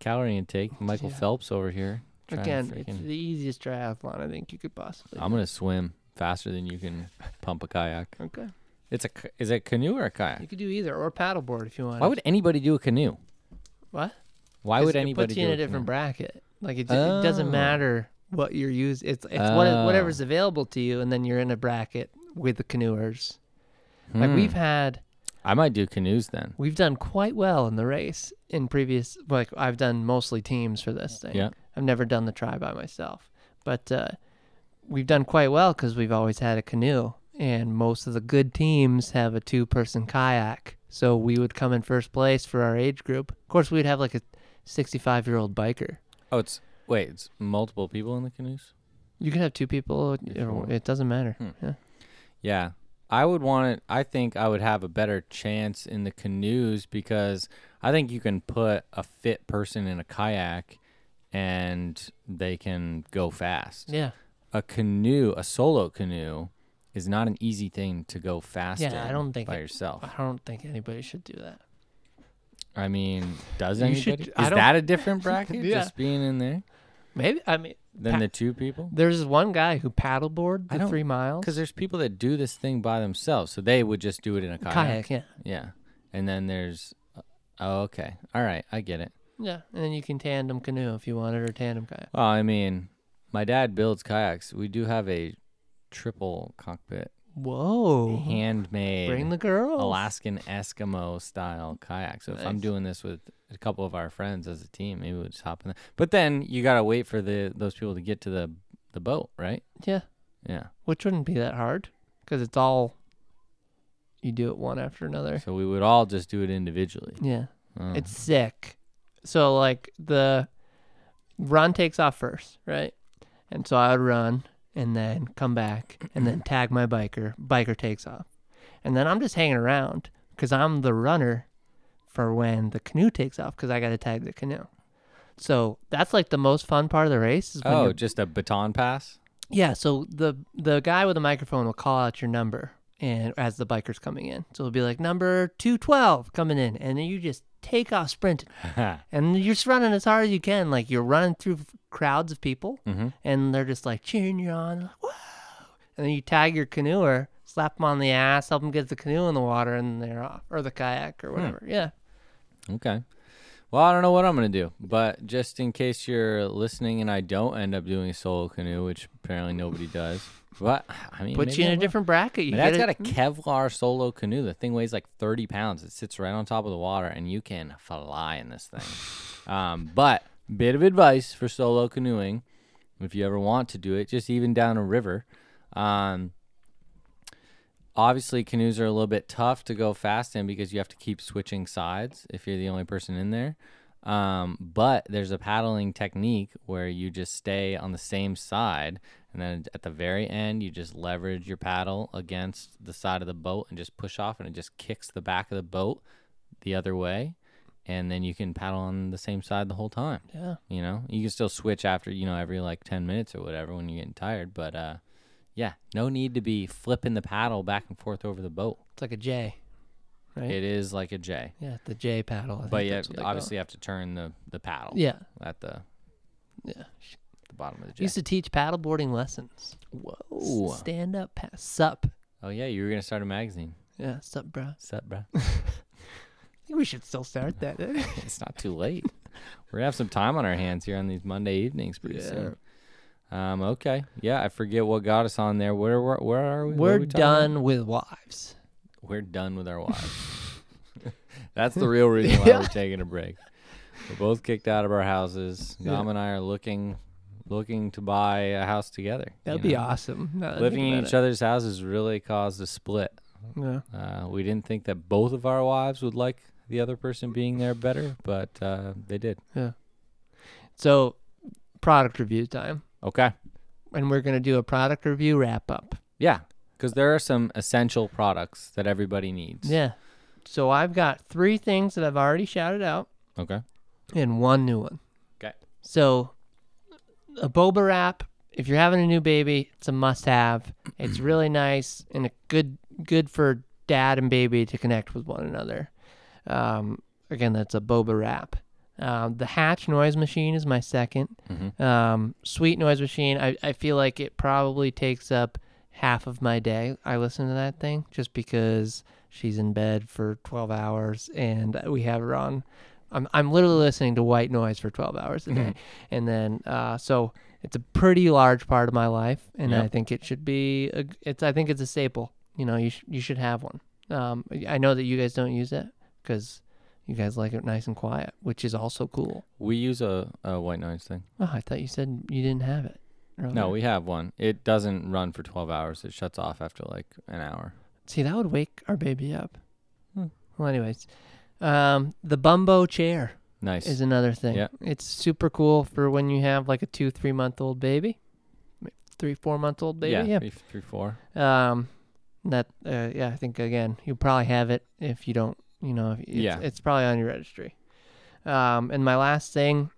calorie intake. Michael Yeah. Phelps over here. Again, it's the easiest triathlon I think you could possibly. I'm gonna swim faster than you can pump a kayak. okay. It's a is it a canoe or a kayak? You could do either or paddleboard if you want. Why would anybody do a canoe? what? Why would anybody? it puts you do in a different canoe? bracket? Like it, it doesn't Oh. matter what you're using. It's it's what Oh. whatever's available to you, and then you're in a bracket with the canoers. Like we've Hmm. had, I might do canoes then. we've done quite well in the race in previous. Like I've done mostly teams for this thing. Yeah. I've never done the try by myself, but uh, we've done quite well because we've always had a canoe, and most of the good teams have a two-person kayak. So we would come in first place for our age group. Of course, we'd have like a 65-year-old biker. Oh, it's wait, it's multiple people in the canoes. You can have two people. Or- It doesn't matter. Hmm. Yeah. Yeah. I would want it. I think I would have a better chance in the canoes because I think you can put a fit person in a kayak and they can go fast. Yeah. A canoe, a solo canoe, is not an easy thing to go fast Yeah, I in don't think by it- yourself. I don't think anybody should do that. I mean, does You should- anybody? I Is that a different <laughs> bracket? Yeah. Just being in there Maybe. I mean, than Pa- the two people? there's one guy who paddleboard the three miles. Because there's people that do this thing by themselves, so they would just do it in a kayak. kayak. Yeah. Yeah, and then there's, uh, oh, okay, all right, I get it. Yeah. And then you can tandem canoe if you wanted or tandem kayak. Well, I mean, my dad builds kayaks. We do have a triple cockpit, Whoa. handmade, Bring the girls. Alaskan Eskimo style kayak. So if I'm Nice. doing this with a couple of our friends as a team, maybe we'll just hop in. There. But then you gotta wait for the those people to get to the the boat, right? Yeah. Yeah. Which wouldn't be that hard because it's all. You do it one after another. So we would all just do it individually. Yeah. Oh. It's sick. So like the run takes off first, right? And so I would run and then come back and then <clears throat> tag my biker. Biker takes off. And then I'm just hanging around because I'm the runner for when the canoe takes off because I got to tag the canoe. So that's like the most fun part of the race. Is when oh, just a baton pass. yeah. So the the guy with the microphone will call out your number and as the biker's coming in. So it'll be like number two twelve coming in, and then you just take off sprinting. <laughs> And you're just running as hard as you can. Like you're running through crowds of people, Mhm. and they're just like cheering you on. Like, Whoa! And then you tag your canoeer, slap them on the ass, help them get the canoe in the water, and they're off, or the kayak, or whatever. Yeah. Okay. Well, I don't know what I'm gonna do, but just in case you're listening and I don't end up doing a solo canoe, which apparently nobody does, but I mean, Put maybe you in a different bracket. You My dad's got a Kevlar solo canoe. The thing weighs like 30 pounds. It sits right on top of the water, and you can fly in this thing. <sighs> um, but bit of advice for solo canoeing, if you ever want to do it, just even down a river. Um, obviously, canoes are a little bit tough to go fast in because you have to keep switching sides if you're the only person in there. Um, but there's a paddling technique where you just stay on the same side, and then at the very end, you just leverage your paddle against the side of the boat and just push off, and it just kicks the back of the boat the other way, and then you can paddle on the same side the whole time. Yeah. You know, you can still switch after you know every like ten minutes or whatever when you're getting tired, but uh, yeah, no need to be flipping the paddle back and forth over the boat. It's like a J, right? It is like a J, yeah, the J paddle. I but think you that's have, what they call obviously have to turn the the paddle. Yeah. at the Yeah. Bottom of the jet. Used to teach paddleboarding lessons. Whoa. Stand up, pass, sup. Oh yeah, you were gonna start a magazine. Yeah, sup, bro. Sup, bro? <laughs> I think we should still start that. <laughs> eh? it's not too late. We're gonna have some time on our hands here on these Monday evenings pretty Yeah. soon. Um, okay. Yeah, I forget what got us on there. Where where, where are we? What are We're we talking about? done with wives. We're done with our wives. <laughs> That's the real reason why Yeah. we're taking a break. We're both kicked out of our houses. Yeah. Gam and I are looking looking to buy a house together. That'd be know? awesome. I Living in each other's houses really caused a split. it. Yeah. Uh, we didn't think that both of our wives would like the other person being there better, but uh, they did. Yeah. So, product review time. Okay. And we're going to do a product review wrap up. Yeah, because there are some essential products that everybody needs. Yeah. So, I've got three things that I've already shouted out Okay. and one new one. Okay. So, a boba wrap, if you're having a new baby, it's a must have. It's <clears throat> really nice and a good good for dad and baby to connect with one another. Um, again, that's a boba wrap. Um, the Hatch noise machine is my 2nd Mhm. Um, sweet noise machine. I, I feel like it probably takes up half of my day. I listen to that thing just because she's in bed for 12 hours and we have her on. I'm, I'm literally listening to white noise for 12 hours a day. and then, uh, so it's a pretty large part of my life. And Yep. I think it should be, a, it's, I think it's a staple. You know, you, sh- you should have one. Um, I know that you guys don't use it because you guys like it nice and quiet, which is also cool. We use a, a white noise thing. Oh, I thought you said you didn't have it. No, we have one. It doesn't run for 12 hours. It shuts off after like an hour. See, that would wake our baby up. Hmm. Well, anyways, um, the Bumbo chair Nice. is another thing. Yeah. It's super cool for when you have like a two, three month old baby, three, four month old baby. yeah, Three, three, four. Yeah. Um, that uh, yeah, I think again you probably have it if you don't. You know, if it's, Yeah. it's probably on your registry. Um, and my last thing,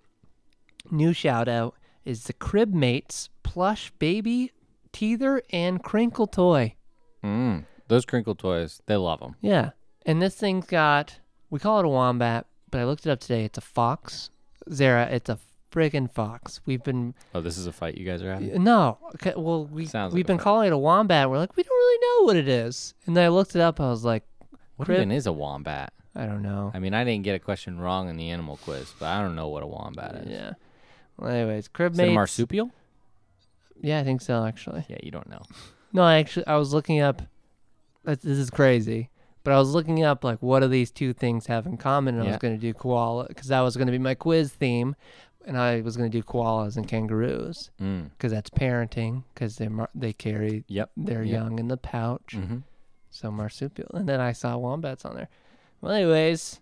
new shout out is the Crib Mates plush baby teether and crinkle toy. Mm. Those crinkle toys, they love them. Yeah. And this thing's got, we call it a wombat, but I looked it up today. It's a fox. Zara, it's a friggin' fox. We've been, Oh, this is a fight you guys are having? no, okay, well, we, Sounds we've like been calling it a wombat. We're like, we don't really know what it is. And then I looked it up. I was like, What Crib- even is a wombat? I don't know. I mean, I didn't get a question wrong in the animal quiz, but I don't know what a wombat is. Yeah. Well, anyways, crib Is it a mates. marsupial? Yeah, I think so, actually. Yeah, you don't know. No, I actually, I was looking up. This this is crazy, but I was looking up like what do these two things have in common, and I was going to do koala because that was going to be my quiz theme, and I was going to do koalas and kangaroos Mm. because that's parenting because they mar- they carry Yep. their Yep. young in the pouch, Mm-hmm. so marsupial, and then I saw wombats on there. Well, anyways,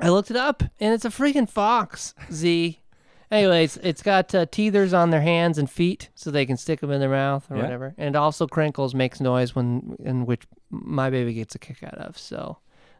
I looked it up, and it's a freaking fox. Z. Anyways, it's got uh, teethers on their hands and feet, so they can stick them in their mouth or Yeah. whatever. And also crinkles, makes noise when, in which my baby gets a kick out of. So,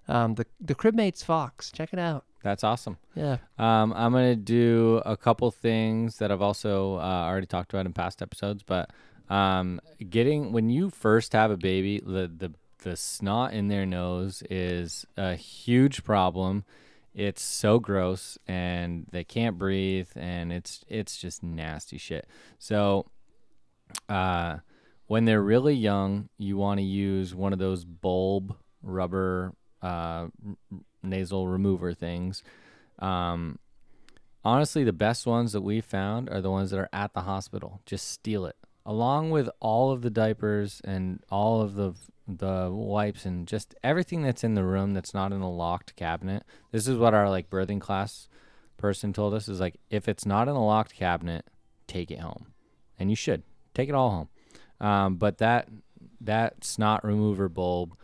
um, the the cribmates fox, check it out. That's awesome. Yeah. Um, I'm gonna do a couple things that I've also uh, already talked about in past episodes, but um, getting when you first have a baby, the the the snot in their nose is a huge problem. It's so gross, and they can't breathe, and it's it's just nasty shit. So, uh, when they're really young, you want to use one of those bulb rubber uh, nasal remover things. Um, honestly, the best ones that we found are the ones that are at the hospital. Just steal it, along with all of the diapers and all of the the wipes and just everything that's in the room that's not in a locked cabinet. This is what our like birthing class person told us is like if it's not in a locked cabinet, take it home, and you should take it all home. Um, but that that snot remover bulb,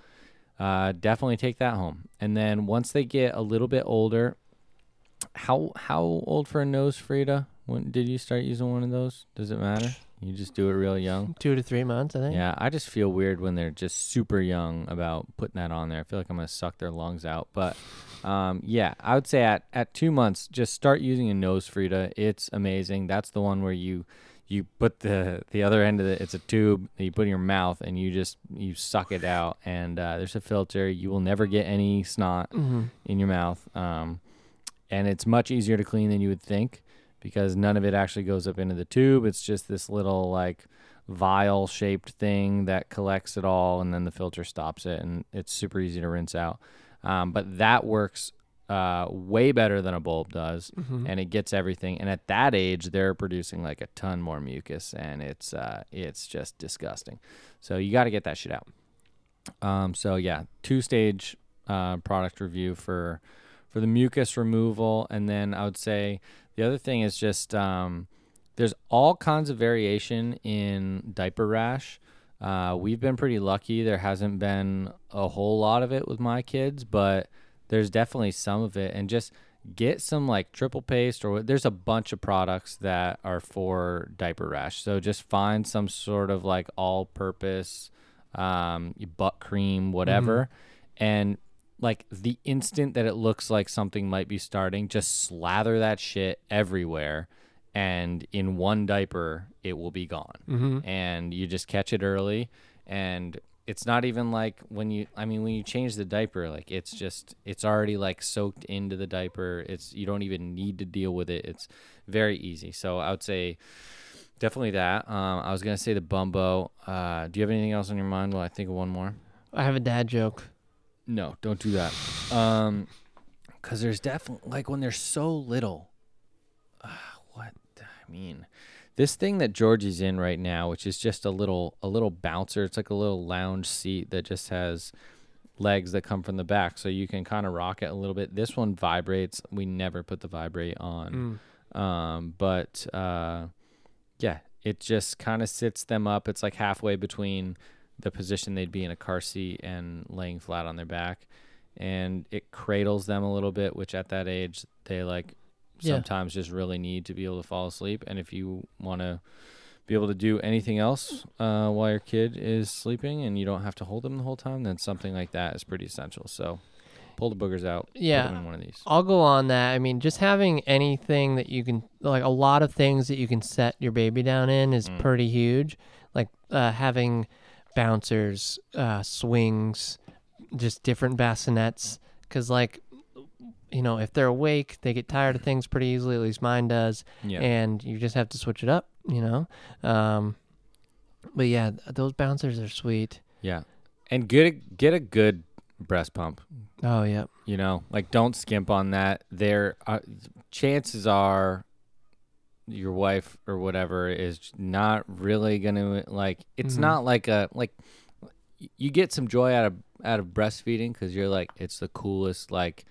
uh, definitely take that home. And then once they get a little bit older, how how old for a nose, Frida? When did you start using one of those? Does it matter? You just do it real young. Two to three months, I think. Yeah, I just feel weird when they're just super young about putting that on there. I feel like I'm gonna suck their lungs out. But um, yeah, I would say at at two months, just start using a nose Frida. It's amazing. That's the one where you you put the the other end of it. It's a tube that you put in your mouth and you just you suck it out. And uh, there's a filter. You will never get any snot Mm-hmm. in your mouth. Um, and it's much easier to clean than you would think because none of it actually goes up into the tube. It's just this little like vial shaped thing that collects it all and then the filter stops it and it's super easy to rinse out. Um, but that works uh, way better than a bulb does and it gets everything. And at that age, they're producing like a ton more mucus and it's uh, it's just disgusting. So you got to get that shit out. Um, so yeah, two stage uh, product review for for the mucus removal, and then I would say the other thing is just um, there's all kinds of variation in diaper rash. Uh, we've been pretty lucky. There hasn't been a whole lot of it with my kids, but there's definitely some of it. And just get some like triple paste or there's a bunch of products that are for diaper rash. So just find some sort of like all purpose um, butt cream, whatever. And like the instant that it looks like something might be starting, just slather that shit everywhere. And in one diaper, it will be gone. Mm-hmm. And you just catch it early. And it's not even like when you, I mean, when you change the diaper, like it's just, it's already like soaked into the diaper. It's, you don't even need to deal with it. It's very easy. So I would say, Definitely that. Um, I was gonna say the Bumbo. Uh, do you have anything else on your mind? Well, I think of one more. I have a dad joke. No, don't do that. Um, cause there's definitely like when they're so little. Uh, what I mean, this thing that Georgie's in right now, which is just a little a little bouncer. It's like a little lounge seat that just has legs that come from the back, so you can kind of rock it a little bit. This one vibrates. We never put the vibrate on. Mm. Um, but uh, yeah, it just kind of sits them up. It's like halfway between the position they'd be in a car seat and laying flat on their back, and it cradles them a little bit, which at that age they like Yeah. sometimes just really need to be able to fall asleep. And if you want to be able to do anything else uh, while your kid is sleeping and you don't have to hold them the whole time, then something like that is pretty essential. So pull the boogers out. Put Yeah. them in one of these. I'll go on that. I mean, just having anything that you can, like a lot of things that you can set your baby down in is Mm. pretty huge. Like uh, having bouncers, uh, swings, just different bassinets. Because, like, you know, if they're awake, they get tired of things pretty easily. At least mine does. Yeah. And you just have to switch it up, you know? Um, but yeah, those bouncers are sweet. yeah. And get a, get a good breast pump. Oh, yeah. You know, like don't skimp on that. There, uh, chances are, your wife or whatever is not really gonna like. It's Mhm. not like a like. You get some joy out of out of breastfeeding because you're like it's the coolest like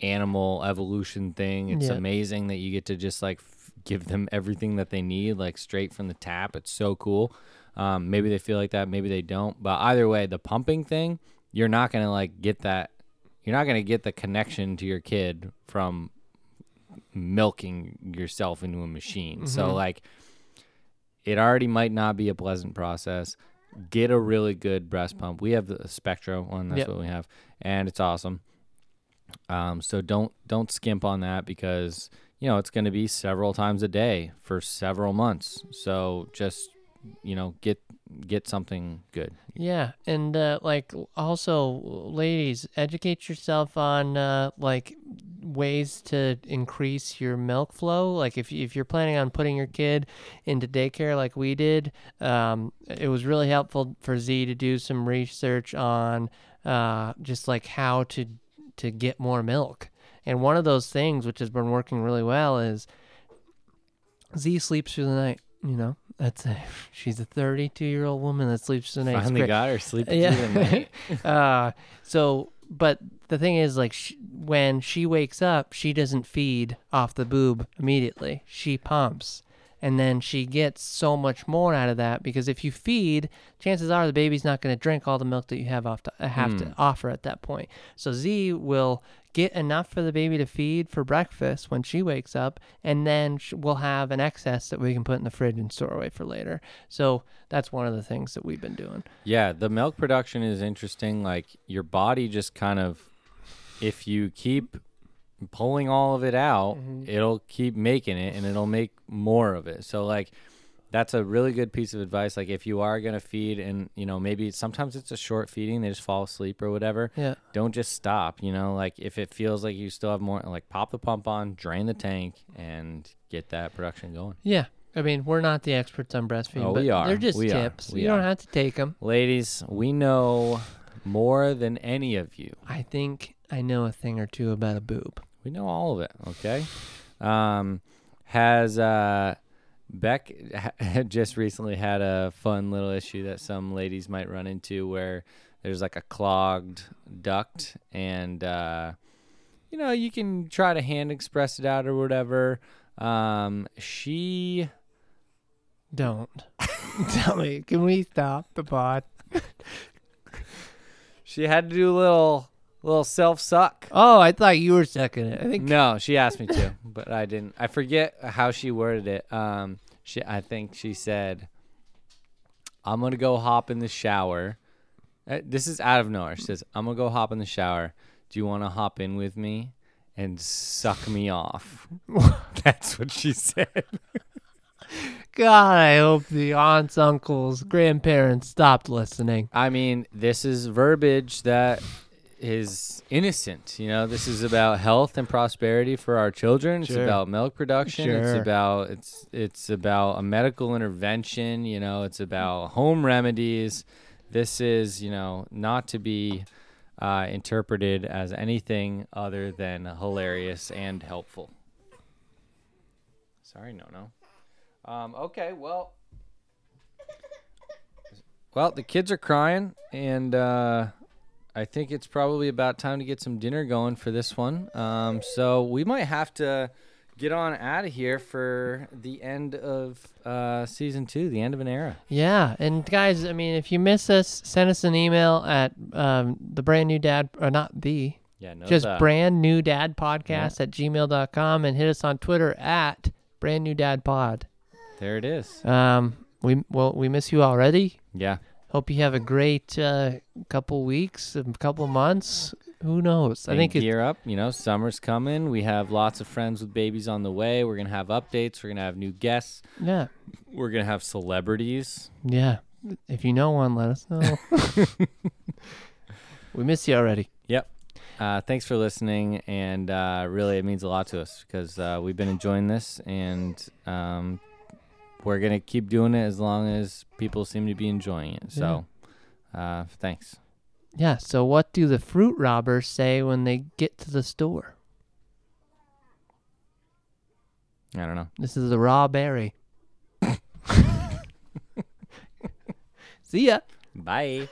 animal evolution thing. It's Yeah. amazing that you get to just like f- give them everything that they need like straight from the tap. It's so cool. Um, maybe they feel like that, maybe they don't. But either way, the pumping thing, you're not gonna like get that. You're not gonna get the connection to your kid from milking yourself into a machine. So Mhm. like, it already might not be a pleasant process. Get a really good breast pump. We have the Spectra one. That's Yep. what we have, and it's awesome. Um, so don't don't skimp on that because you know it's going to be several times a day for several months. So just you know get get something good. Yeah, and uh, like also, ladies, educate yourself on uh, like ways to increase your milk flow. Like if if you're planning on putting your kid into daycare, like we did, um, it was really helpful for Z to do some research on uh, just like how to to get more milk. And one of those things, which has been working really well, is Z sleeps through the night. You know, that's a, she's a 32 year old woman that sleeps the night. Finally great. got her sleeping through <laughs> the night. <laughs> uh, so, but the thing is, like, sh- when she wakes up, she doesn't feed off the boob immediately. She pumps. And then she gets so much more out of that because if you feed, chances are the baby's not going to drink all the milk that you have off to, have to offer at that point. So Z will get enough for the baby to feed for breakfast when she wakes up, and then we'll have an excess that we can put in the fridge and store away for later. So that's one of the things that we've been doing. Yeah, the milk production is interesting. Like your body just kind of, if you keep pulling all of it out, Mm-hmm. it'll keep making it and it'll make more of it. So like that's a really good piece of advice. Like if you are gonna feed, and you know maybe sometimes it's a short feeding, they just fall asleep or whatever. Yeah. Don't just stop. You know, like if it feels like you still have more, like pop the pump on, drain the tank, and get that production going. Yeah. I mean, we're not the experts on breastfeeding, Oh, but we are. they're just We tips. We you don't have to take them. Ladies, we know more than any of you. I think I know a thing or two about a boob. We know all of it. Okay. Um, has uh, Beck <laughs> had just recently had a fun little issue that some ladies might run into where there's like a clogged duct and uh, you know you can try to hand express it out or whatever. Um, she Don't. <laughs> Tell me, can we stop the pod? <laughs> she had to do a little little self suck. Oh, I thought you were sucking it. I think No, she asked me to, but I didn't. I forget how she worded it. Um, she, I think she said, "I'm gonna go hop in the shower." Uh, This is out of nowhere. She says, "I'm gonna go hop in the shower. Do you want to hop in with me and suck me off?" <laughs> <laughs> That's what she said. <laughs> God, I hope the aunts, uncles, grandparents stopped listening. I mean, this is verbiage that is innocent. You know, this is about health and prosperity for our children. It's Sure. about milk production. It's about it's it's about a medical intervention. You know, it's about home remedies. This is you know not to be uh, interpreted as anything other than hilarious and helpful. Sorry, no, no. Um, okay, well. Well, the kids are crying, and uh, I think it's probably about time to get some dinner going for this one. Um, so we might have to get on out of here for the end of uh, season two, the end of an era. Yeah, and guys, I mean, if you miss us, send us an email at um, the brand new dad, or not the, Yeah, no, just the- brand new dad podcast at gmail.com and hit us on Twitter at brand new dad pod. There it is. Um, we well, we miss you already. Yeah. Hope you have a great uh, couple weeks, a couple months. Who knows? I And think it's gear up. You know, summer's coming. We have lots of friends with babies on the way. We're gonna have updates. We're gonna have new guests. yeah, We're gonna have celebrities. yeah. If you know one, let us know. <laughs> we miss you already. Yep. Uh, thanks for listening, and uh, really, it means a lot to us because uh, we've been enjoying this, and um, we're gonna keep doing it as long as people seem to be enjoying it. So, uh, thanks. Yeah. So, what do the fruit robbers say when they get to the store? I don't know. This is a raw berry. See ya. Bye.